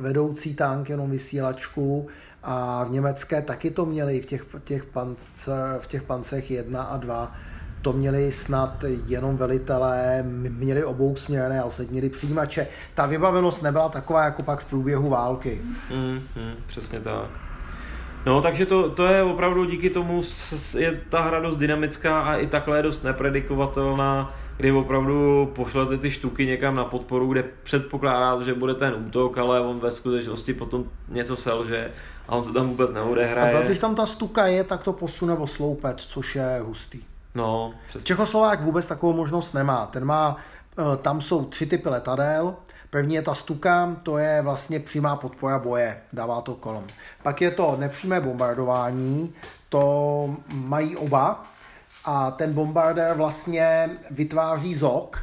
vedoucí tank jenom vysílačku, a v německé taky to měli v těch, těch, pance, v těch pancech 1 a 2 to měli snad jenom velitelé, měli obou směrné a ostatní měli přijímače. Ta vybavenost nebyla taková jako pak v průběhu války. Mm, mm, přesně tak. No, takže to, to je opravdu díky tomu je ta hra dost dynamická a i takhle je dost nepredikovatelná, kdy opravdu pošlete ty štuky někam na podporu, kde předpokládáte, že bude ten útok, ale on ve skutečnosti potom něco selže a on se tam vůbec neodehraje. A když tam ta stuka je, tak to posune o sloupec, což je hustý. No, přesně. Čechoslovák vůbec takovou možnost nemá. Ten má, eh, tam jsou tři typy letadel. První je ta stuka, to je vlastně přímá podpora boje, dává to kolem. Pak je to nepřímé bombardování, to mají oba a ten bombardér vlastně vytváří zok,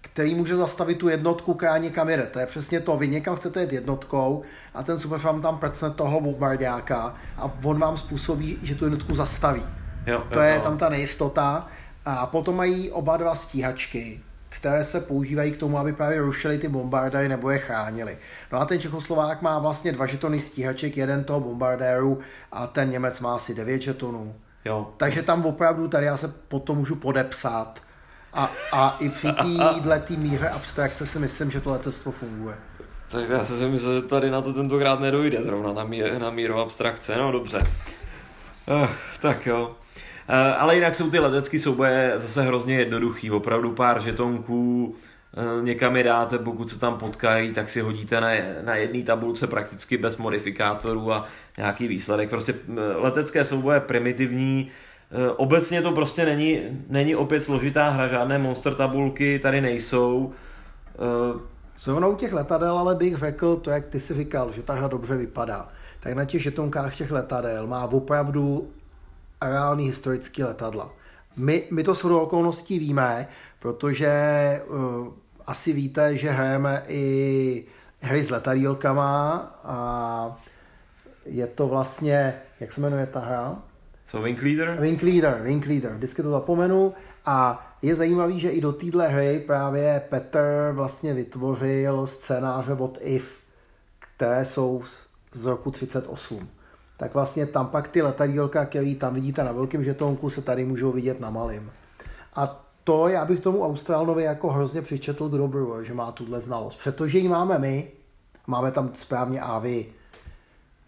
který může zastavit tu jednotku, která někam jede. To je přesně to, vy někam chcete jít jednotkou a ten super vám tam prcne toho bombardáka a on vám způsobí, že tu jednotku zastaví. Jo, to jo, je jo. tam ta nejistota. A potom mají oba dva stíhačky, které se používají k tomu, aby právě rušili ty bombardéry nebo je chránili. No a ten Čechoslovák má vlastně dva žetony stíhaček, jeden toho bombardéru a ten Němec má asi devět žetonů. Jo. Takže tam opravdu, tady já se potom můžu podepsat, a, a i při této míře abstrakce si myslím, že to letectvo funguje. Tak já si myslím, že tady na to tentokrát nedojde zrovna na, mír, na míru abstrakce, no dobře. Uh, tak jo. Uh, ale jinak jsou ty letecké souboje zase hrozně jednoduchý, opravdu pár žetonků, uh, někam je dáte, pokud se tam potkají, tak si hodíte na, na jedné tabulce prakticky bez modifikátorů a nějaký výsledek. Prostě letecké souboje primitivní, Eh, obecně to prostě není, není opět složitá hra, žádné monster tabulky tady nejsou. Zrovna u těch letadel ale bych řekl to, jak ty si říkal, že ta hra dobře vypadá. Tak na těch žetonkách těch letadel má opravdu reálný historický letadla. My, my to shodou okolností víme, protože uh, asi víte, že hrajeme i hry s letadílkama a je to vlastně, jak se jmenuje ta hra? Co, Wing Leader? Wing Leader, Wing Leader, vždycky to zapomenu. A je zajímavý, že i do téhle hry právě Petr vlastně vytvořil scénáře od IF, které jsou z roku 38. Tak vlastně tam pak ty letadílka, který tam vidíte na velkém žetonku, se tady můžou vidět na malým. A to já bych tomu Australovi jako hrozně přičetl k dobru, že má tuhle znalost. Protože ji máme my, máme tam správně AV,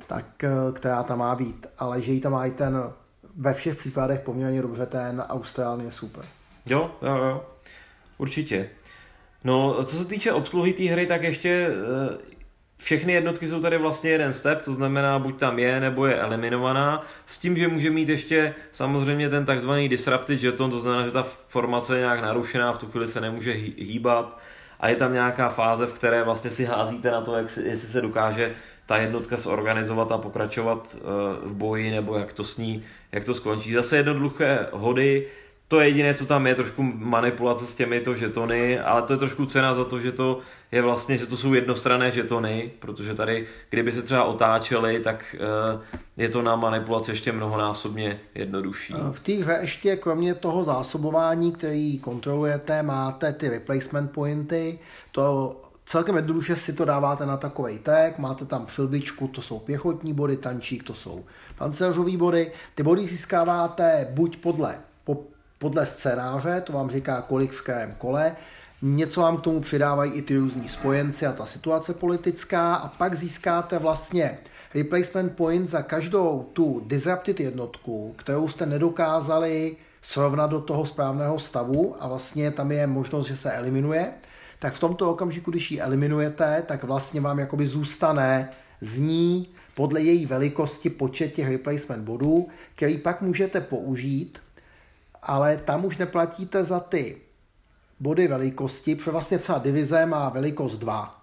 tak, eh, která tam má být, ale že ji tam má i ten ve všech případech poměrně dobře, ten Austrál je super. Jo, jo, jo, určitě. No, co se týče obsluhy té hry, tak ještě eh, všechny jednotky jsou tady vlastně jeden step, to znamená, buď tam je, nebo je eliminovaná, s tím, že může mít ještě samozřejmě ten takzvaný disrupted jeton, to znamená, že ta formace je nějak narušená, v tu chvíli se nemůže hýbat a je tam nějaká fáze, v které vlastně si házíte na to, jak si, jestli se dokáže ta jednotka zorganizovat a pokračovat eh, v boji, nebo jak to s ní, jak to skončí. Zase jednoduché hody, to je jediné, co tam je, trošku manipulace s těmito žetony, ale to je trošku cena za to, že to je vlastně, že to jsou jednostranné žetony, protože tady, kdyby se třeba otáčely, tak eh, je to na manipulaci ještě mnohonásobně jednodušší. Eh, v té hře ještě kromě toho zásobování, který kontrolujete, máte ty replacement pointy, to celkem jednoduše si to dáváte na takový tag, máte tam přilbičku, to jsou pěchotní body, tančík, to jsou pancéřové body. Ty body získáváte buď podle, po, podle scénáře, to vám říká kolik v kterém kole, něco vám k tomu přidávají i ty různí spojenci a ta situace politická. A pak získáte vlastně replacement point za každou tu disrupted jednotku, kterou jste nedokázali srovnat do toho správného stavu. A vlastně tam je možnost, že se eliminuje. Tak v tomto okamžiku, když ji eliminujete, tak vlastně vám jakoby zůstane zní podle její velikosti počet těch replacement bodů, který pak můžete použít, ale tam už neplatíte za ty body velikosti, protože vlastně celá divize má velikost 2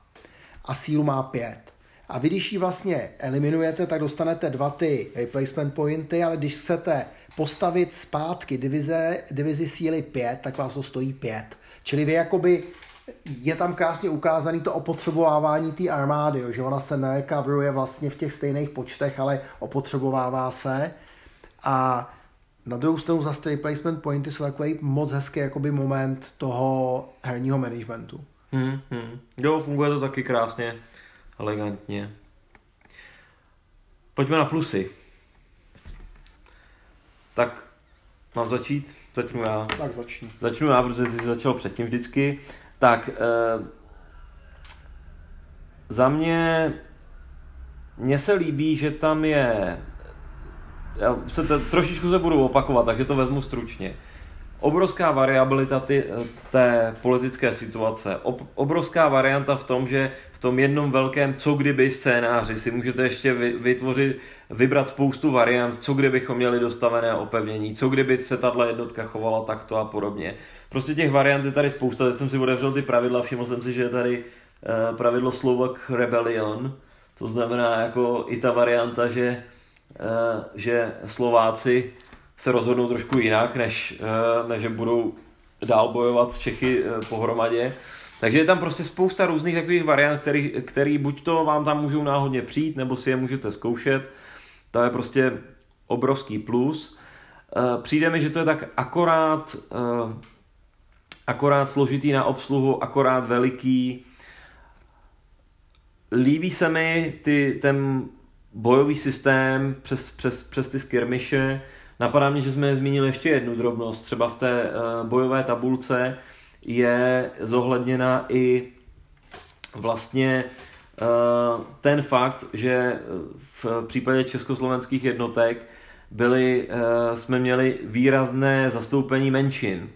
a sílu má 5. A vy, když ji vlastně eliminujete, tak dostanete dva ty replacement pointy, ale když chcete postavit zpátky divize, divizi síly 5, tak vás to stojí 5. Čili vy jakoby je tam krásně ukázaný to opotřebovávání té armády, jo, že ona se nerecoveruje vlastně v těch stejných počtech, ale opotřebovává se. A na druhou stranu zase ty replacement pointy jsou takový moc hezký jakoby moment toho herního managementu. Hmm, hmm. Jo, funguje to taky krásně, elegantně. Pojďme na plusy. Tak, mám začít? Začnu já. Tak začni. Začnu já, protože jsi začal předtím vždycky. Tak, eh, za mě, mně se líbí, že tam je, já se to, trošičku se budu opakovat, takže to vezmu stručně. Obrovská variabilita ty, té politické situace, ob, obrovská varianta v tom, že v tom jednom velkém co kdyby scénáři si můžete ještě vy, vytvořit, vybrat spoustu variant, co kdybychom měli dostavené opevnění, co kdyby se tahle jednotka chovala takto a podobně. Prostě těch variant je tady spousta, teď jsem si otevřel ty pravidla, všiml jsem si, že je tady uh, pravidlo Slovak Rebellion, to znamená jako i ta varianta, že, že Slováci se rozhodnou trošku jinak, než, uh, než že budou dál bojovat s Čechy uh, pohromadě. Takže je tam prostě spousta různých takových variant, který, který buď to vám tam můžou náhodně přijít, nebo si je můžete zkoušet. To je prostě obrovský plus. Přijde mi, že to je tak akorát akorát složitý na obsluhu, akorát veliký. Líbí se mi ty, ten bojový systém přes, přes, přes ty skirmiše. Napadá mě, že jsme zmínili ještě jednu drobnost. Třeba v té uh, bojové tabulce je zohledněna i vlastně uh, ten fakt, že v případě československých jednotek byli, jsme měli výrazné zastoupení menšin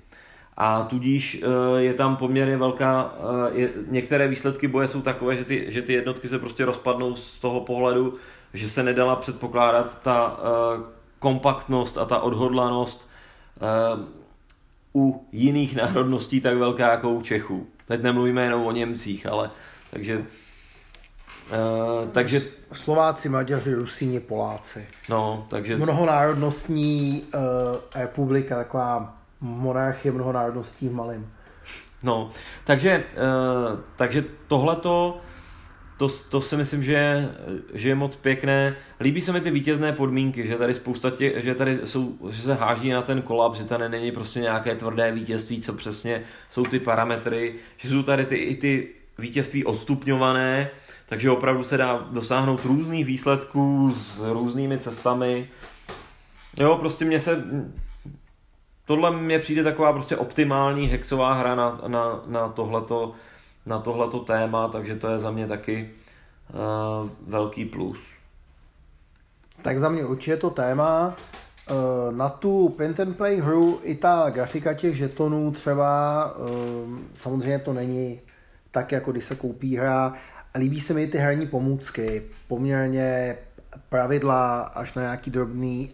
a tudíž eh, je tam poměrně velká, eh, je, některé výsledky boje jsou takové, že ty, že ty jednotky se prostě rozpadnou z toho pohledu, že se nedala předpokládat ta uh, kompaktnost a ta odhodlanost uh, u jiných národností tak velká jako u Čechů. Teď nemluvíme jenom o Němcích, ale takže Uh, takže... Slováci, Maďaři, Rusíni, Poláci. No, takže... Mnohonárodnostní uh, republika, taková monarchie mnohonárodností v malém. No, takže, uh, takže tohleto, to, to si myslím, že, že je moc pěkné. Líbí se mi ty vítězné podmínky, že tady spousta těch, že tady jsou, že se háží na ten kolaps, že tady není prostě nějaké tvrdé vítězství, co přesně jsou ty parametry, že jsou tady ty, i ty vítězství odstupňované, takže opravdu se dá dosáhnout různých výsledků s různými cestami. Jo, prostě mě se, tohle mě přijde taková prostě optimální hexová hra na, na, na, tohleto, na tohleto téma, takže to je za mě taky uh, velký plus. Tak za mě určitě to téma. Uh, na tu print and play hru i ta grafika těch žetonů třeba, uh, samozřejmě to není tak, jako když se koupí hra. Líbí se mi ty herní pomůcky, poměrně pravidla až na nějaký drobný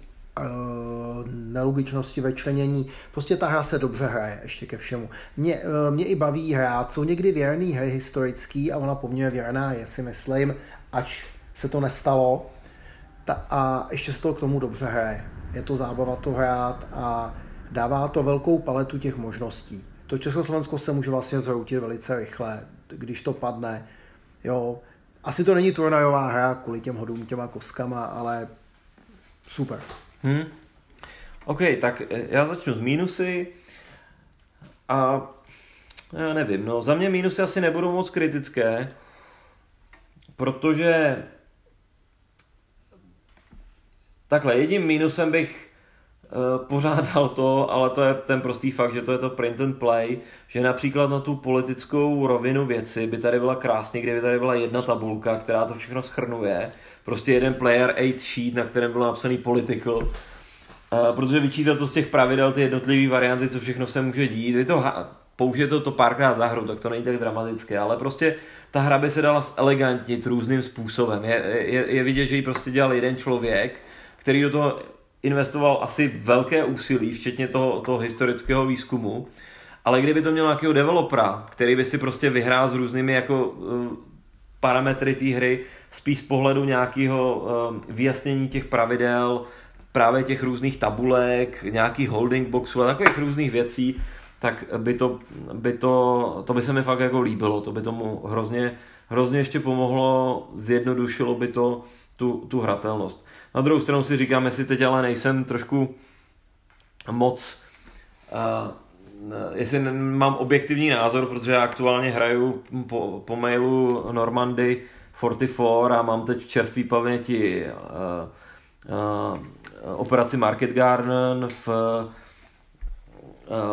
nelogičnosti ve členění. Prostě ta hra se dobře hraje, ještě ke všemu. Mě, eh, mě i baví hrát, jsou někdy věrný hry historický a ona poměrně věrná je, si myslím, až se to nestalo. Ta, a ještě se to k tomu dobře hraje. Je to zábava to hrát a dává to velkou paletu těch možností. To Československo se může vlastně zhroutit velice rychle, když to padne. Jo, asi to není turnajová hra kvůli těm hodům, těma koskama, ale super. Hmm. OK, tak eh, já začnu z mínusy a já nevím, no za mě mínusy asi nebudou moc kritické, protože takhle, jedním mínusem bych uh, pořád dal to, ale to je ten prostý fakt, že to je to print and play, že například na tu politickou rovinu věci by tady byla krásně, kdyby tady byla jedna tabulka, která to všechno schrnuje, prostě jeden player 8 sheet, na kterém bylo napsaný political, uh, protože vyčítat to z těch pravidel, ty jednotlivé varianty, co všechno se může dít. Je to, použijete to párkrát za hru, tak to není tak dramatické, ale prostě ta hra by se dala elegantnit různým způsobem. Je, je, je vidět, že ji prostě dělal jeden člověk, který do toho investoval asi velké úsilí, včetně toho, toho historického výzkumu, ale kdyby to měl nějakého developera, který by si prostě vyhrál s různými jako uh, parametry té hry, spíš z pohledu nějakého uh, vyjasnění těch pravidel, právě těch různých tabulek, nějakých holding boxů a takových různých věcí, tak by to, by to, to by se mi fakt jako líbilo, to by tomu hrozně, hrozně ještě pomohlo, zjednodušilo by to tu, tu hratelnost. Na druhou stranu si říkám, jestli teď ale nejsem trošku moc, uh, jestli mám objektivní názor, protože já aktuálně hraju po, po mailu Normandy 44 a mám teď v čerstvý paměti uh, uh, operaci Market Garden v, uh,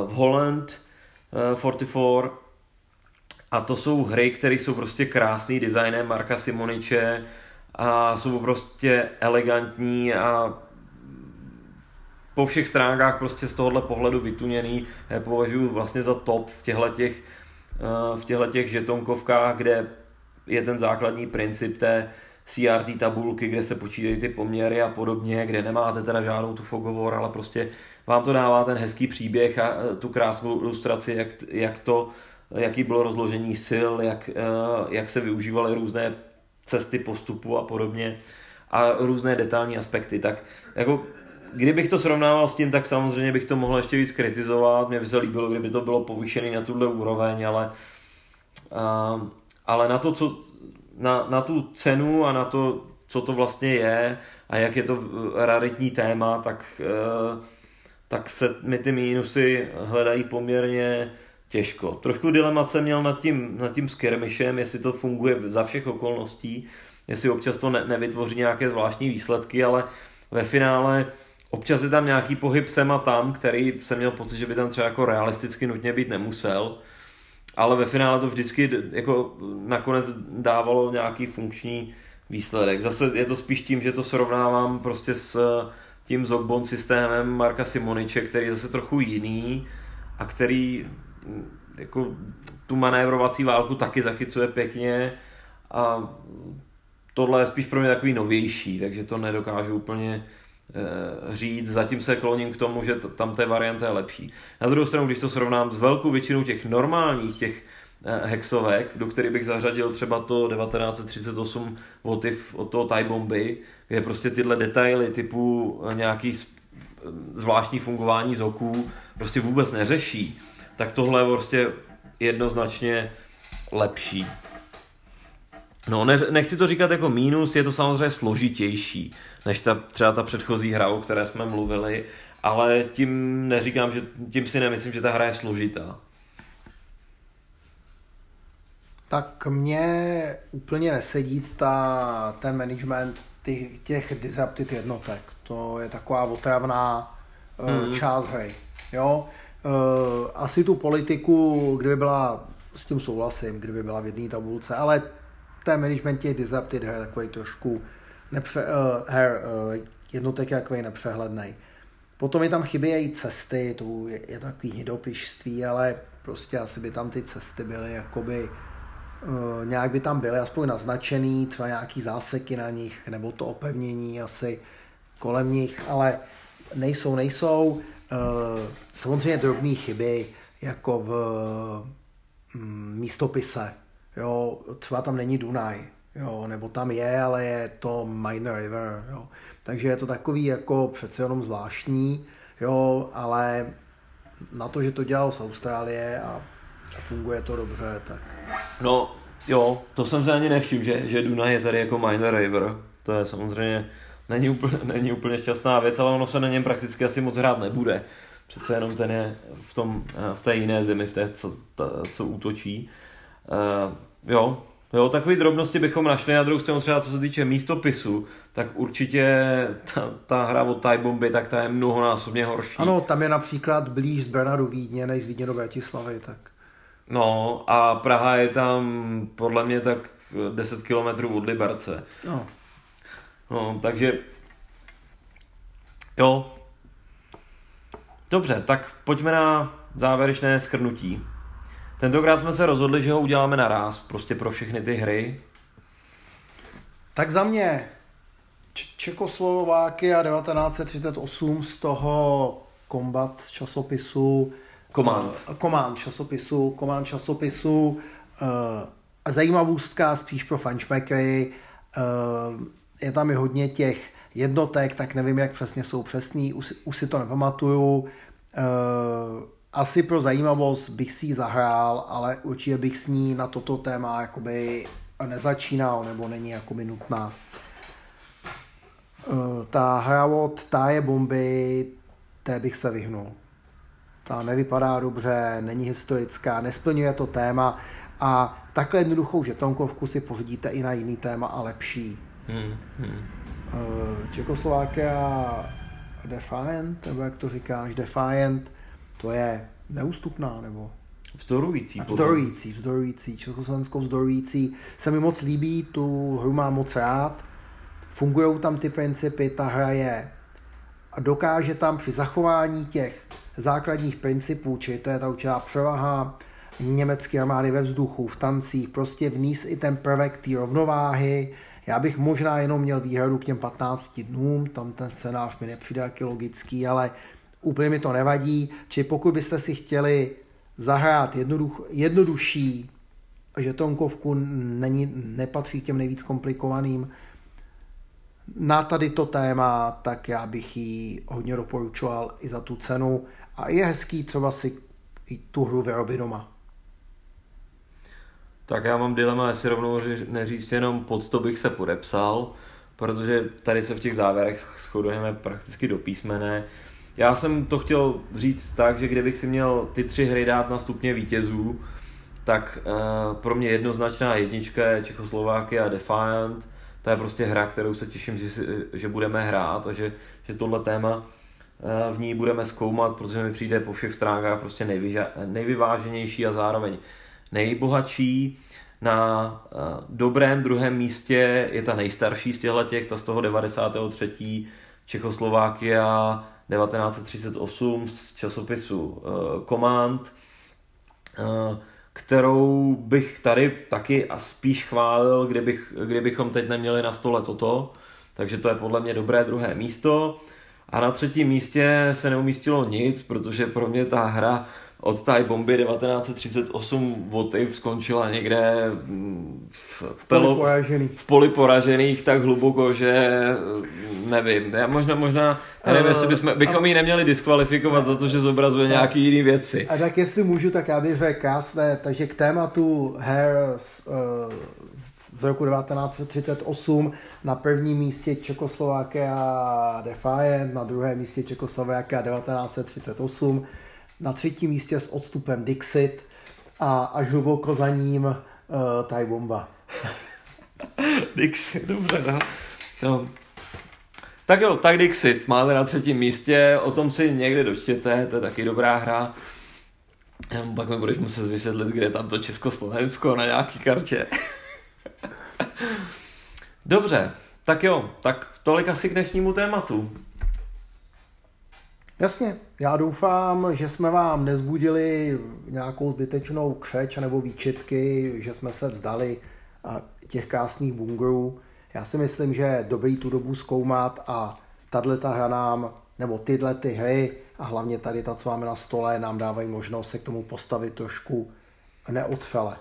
v Holland uh, 44 a to jsou hry, které jsou prostě krásný designem Marka Simoniče, a jsou prostě elegantní a po všech stránkách prostě z tohohle pohledu vytuněný já považuji vlastně za top v těchto těch, eh, v těchto těch žetonkovkách, kde je ten základní princip té CRT tabulky, kde se počítají ty poměry a podobně, kde nemáte teda žádnou tu fogovor, ale prostě vám to dává ten hezký příběh a eh, tu krásnou ilustraci, jak, jak to, jaký bylo rozložení sil, jak, eh, jak se využívaly různé cesty postupu a podobně a různé detailní aspekty, tak jako kdybych to srovnával s tím, tak samozřejmě bych to mohl ještě víc kritizovat, mě by se líbilo, kdyby to bylo povýšené na tuhle úroveň, ale, uh, ale na to, co, na, na tu cenu a na to, co to vlastně je a jak je to raritní téma, tak, uh, tak se mi ty mínusy hledají poměrně těžko. Trošku dilemat jsem měl nad tím, nad tím skirmishem, jestli to funguje za všech okolností, jestli občas to ne, nevytvoří nějaké zvláštní výsledky, ale ve finále občas je tam nějaký pohyb sem a tam, který jsem měl pocit, že by tam třeba jako realisticky nutně být nemusel, ale ve finále to vždycky jako nakonec dávalo nějaký funkční výsledek. Zase je to spíš tím, že to srovnávám prostě s tím Zogbon systémem Marka Simoniče, který je zase trochu jiný a který jako tu manévrovací válku taky zachycuje pěkně a tohle je spíš pro mě takový novější, takže to nedokážu úplně říct. Zatím se kloním k tomu, že tam té varianta je lepší. Na druhou stranu, když to srovnám s velkou většinou těch normálních těch e, hexovek, do kterých bych zařadil třeba to 1938 motiv od toho Thai bomby, kde prostě tyhle detaily typu e, nějaký zvláštní fungování zoků prostě vůbec neřeší tak tohle je prostě jednoznačně lepší. No, ne, nechci to říkat jako mínus, je to samozřejmě složitější než ta, třeba ta předchozí hra, o které jsme mluvili, ale tím neříkám, že tím si nemyslím, že ta hra je složitá. Tak mně úplně nesedí ta, ten management těch, těch disrupted jednotek. To je taková otravná hmm. část hry. Jo? Uh, asi tu politiku, kdyby byla, s tím souhlasím, kdyby byla v jedné tabulce, ale ten management těch disrupted her takový trošku nepře, uh, her, uh, jednotek je takový nepřehledný. Potom je tam chybějí cesty, to je, je takový hnidopišství, ale prostě asi by tam ty cesty byly jakoby uh, nějak by tam byly aspoň naznačený, třeba nějaký záseky na nich, nebo to opevnění asi kolem nich, ale nejsou, nejsou. Eh, samozřejmě drobné chyby, jako v mm, místopise. Jo, třeba tam není Dunaj, jo, nebo tam je, ale je to Minor River. Jo. Takže je to takový jako přece jenom zvláštní, jo, ale na to, že to dělal z Austrálie a funguje to dobře, tak... No, jo, to jsem se ani nevšiml, že, že Dunaj je tady jako Minor River. To je samozřejmě není úplně, není úplně šťastná věc, ale ono se na něm prakticky asi moc hrát nebude. Přece jenom ten je v, tom, v té jiné zemi, v té, co, ta, co útočí. Uh, jo, jo, takové drobnosti bychom našli. Na druhou stranu třeba co se týče místopisu, tak určitě ta, ta hra od Thai Bomby, tak ta je mnohonásobně horší. Ano, tam je například blíž z Brna do Vídně, než z Vídně do Bratislavy, tak. No a Praha je tam podle mě tak 10 kilometrů od Liberce. No. No, takže jo. Dobře, tak pojďme na závěrečné skrnutí. Tentokrát jsme se rozhodli, že ho uděláme naraz, prostě pro všechny ty hry. Tak za mě Čekoslovákia 1938 z toho kombat časopisu Command. Command časopisu, Command časopisu uh, zajímavostka spíš pro fanšmekry. Uh, je tam i hodně těch jednotek, tak nevím, jak přesně jsou přesný, už, už si to nepamatuju. Uh, asi pro zajímavost bych si ji zahrál, ale určitě bych s ní na toto téma jakoby nezačínal, nebo není jakoby nutná. Uh, ta hra od táje bomby, té bych se vyhnul. Ta nevypadá dobře, není historická, nesplňuje to téma a takhle jednoduchou žetonkovku si pořídíte i na jiný téma a lepší. Hmm, hmm. Čekoslovákia Defiant, nebo jak to říkáš, Defiant, to je neústupná, nebo Vzdorující. Vzdorující, vzdorující, československou vzdorující. Se mi moc líbí, tu hru mám moc rád. Fungují tam ty principy, ta hra je a dokáže tam při zachování těch základních principů, či to je ta určitá převaha německé armády ve vzduchu, v tancích, prostě vníst i ten prvek té rovnováhy. Já bych možná jenom měl výhradu k těm 15 dnům, tam ten scénář mi nepřijde logický, ale úplně mi to nevadí. Či pokud byste si chtěli zahrát jednoduch, jednodušší žetonkovku, není, nepatří těm nejvíc komplikovaným, na tady to téma, tak já bych ji hodně doporučoval i za tu cenu. A je hezký třeba si tu hru vyrobit doma. Tak já mám dilema, jestli rovnou neříct jenom pod to bych se podepsal, protože tady se v těch závěrech shodujeme prakticky do písmene. Já jsem to chtěl říct tak, že kdybych si měl ty tři hry dát na stupně vítězů, tak uh, pro mě jednoznačná jednička je Čechoslovákia Defiant. To je prostě hra, kterou se těším, že, si, že budeme hrát a že, že tohle téma uh, v ní budeme zkoumat, protože mi přijde po všech stránkách prostě nejvyža, nejvyváženější a zároveň nejbohatší. Na uh, dobrém druhém místě je ta nejstarší z těchto těch, ta z toho 93. Čechoslovákia 1938 z časopisu uh, Command, uh, kterou bych tady taky a spíš chválil, kdybych, kdybychom teď neměli na stole toto. Takže to je podle mě dobré druhé místo. A na třetím místě se neumístilo nic, protože pro mě ta hra od té bomby 1938 Votiv skončila někde v, v, pelo, v poli poražených tak hluboko, že nevím, já možná, možná nevím, uh, jestli bychom, bychom ji neměli diskvalifikovat za to, že zobrazuje uh, nějaký jiný věci. A tak jestli můžu, tak já bych řekl krásné, takže k tématu her z, uh, z roku 1938 na prvním místě Čekoslovákia Defiant, na druhém místě Čekoslovákia 1938 na třetím místě s odstupem Dixit a až hluboko za ním uh, Thai Bomba. (laughs) Dixit, dobře, no. no. Tak jo, tak Dixit máte na třetím místě, o tom si někde dočtěte, to je taky dobrá hra. Pak mi budeš muset vysvětlit, kde je tam to Československo na nějaký kartě. (laughs) Dobře, tak jo, tak tolik asi k dnešnímu tématu. Jasně, já doufám, že jsme vám nezbudili nějakou zbytečnou křeč nebo výčitky, že jsme se vzdali těch krásných bungrů. Já si myslím, že dobrý tu dobu zkoumat a tahle ta hra nám, nebo tyhle ty hry a hlavně tady ta, co máme na stole, nám dávají možnost se k tomu postavit trošku neotřele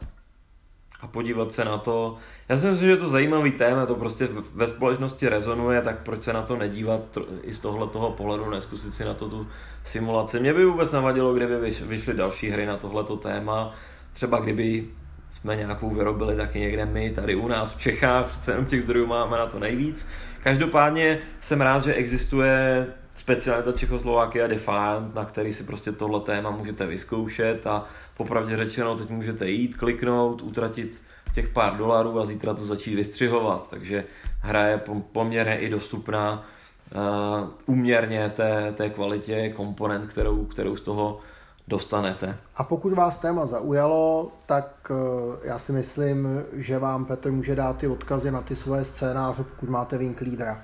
a podívat se na to. Já si myslím, že je to zajímavý téma, to prostě ve společnosti rezonuje, tak proč se na to nedívat i z tohle toho pohledu, neskusit si na to tu simulaci. Mě by vůbec navadilo, kdyby vyšly další hry na tohleto téma, třeba kdyby jsme nějakou vyrobili taky někde my, tady u nás v Čechách, přece jenom těch zdrojů máme na to nejvíc. Každopádně jsem rád, že existuje specialita Čechoslovákia Defiant, na který si prostě tohle téma můžete vyzkoušet a popravdě řečeno teď můžete jít, kliknout, utratit těch pár dolarů a zítra to začít vystřihovat, takže hra je poměrně i dostupná uh, uměrně té, té kvalitě komponent, kterou, kterou z toho dostanete. A pokud vás téma zaujalo, tak uh, já si myslím, že vám Petr může dát ty odkazy na ty svoje scénáře, pokud máte Wing Leadera.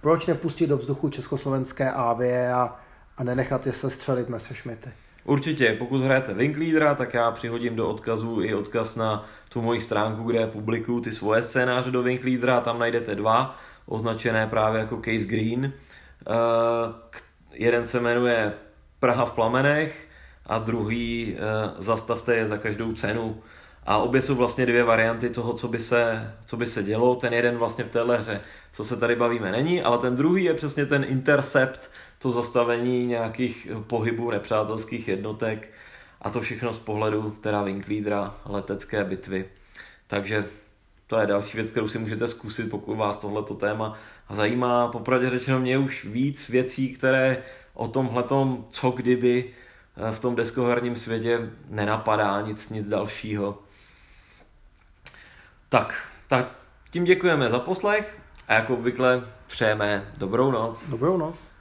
Proč nepustit do vzduchu československé AV a, a nenechat je se střelit Messerschmitty? Určitě, pokud hrajete Linkleadera, tak já přihodím do odkazu i odkaz na tu moji stránku, kde publikuju ty svoje scénáře do Linkleadera, tam najdete dva, označené právě jako Case Green. Uh, jeden se jmenuje Praha v plamenech a druhý uh, Zastavte je za každou cenu. A obě jsou vlastně dvě varianty toho, co by se, co by se dělo. Ten jeden vlastně v téhle hře, co se tady bavíme, není, ale ten druhý je přesně ten intercept, to zastavení nějakých pohybů nepřátelských jednotek a to všechno z pohledu teda Winkleadera letecké bitvy. Takže to je další věc, kterou si můžete zkusit, pokud vás tohleto téma zajímá. Popravdě řečeno mě už víc věcí, které o tomhletom, co kdyby v tom deskoherním světě nenapadá nic, nic dalšího. Tak, tak tím děkujeme za poslech a jako obvykle přejeme dobrou noc. Dobrou noc.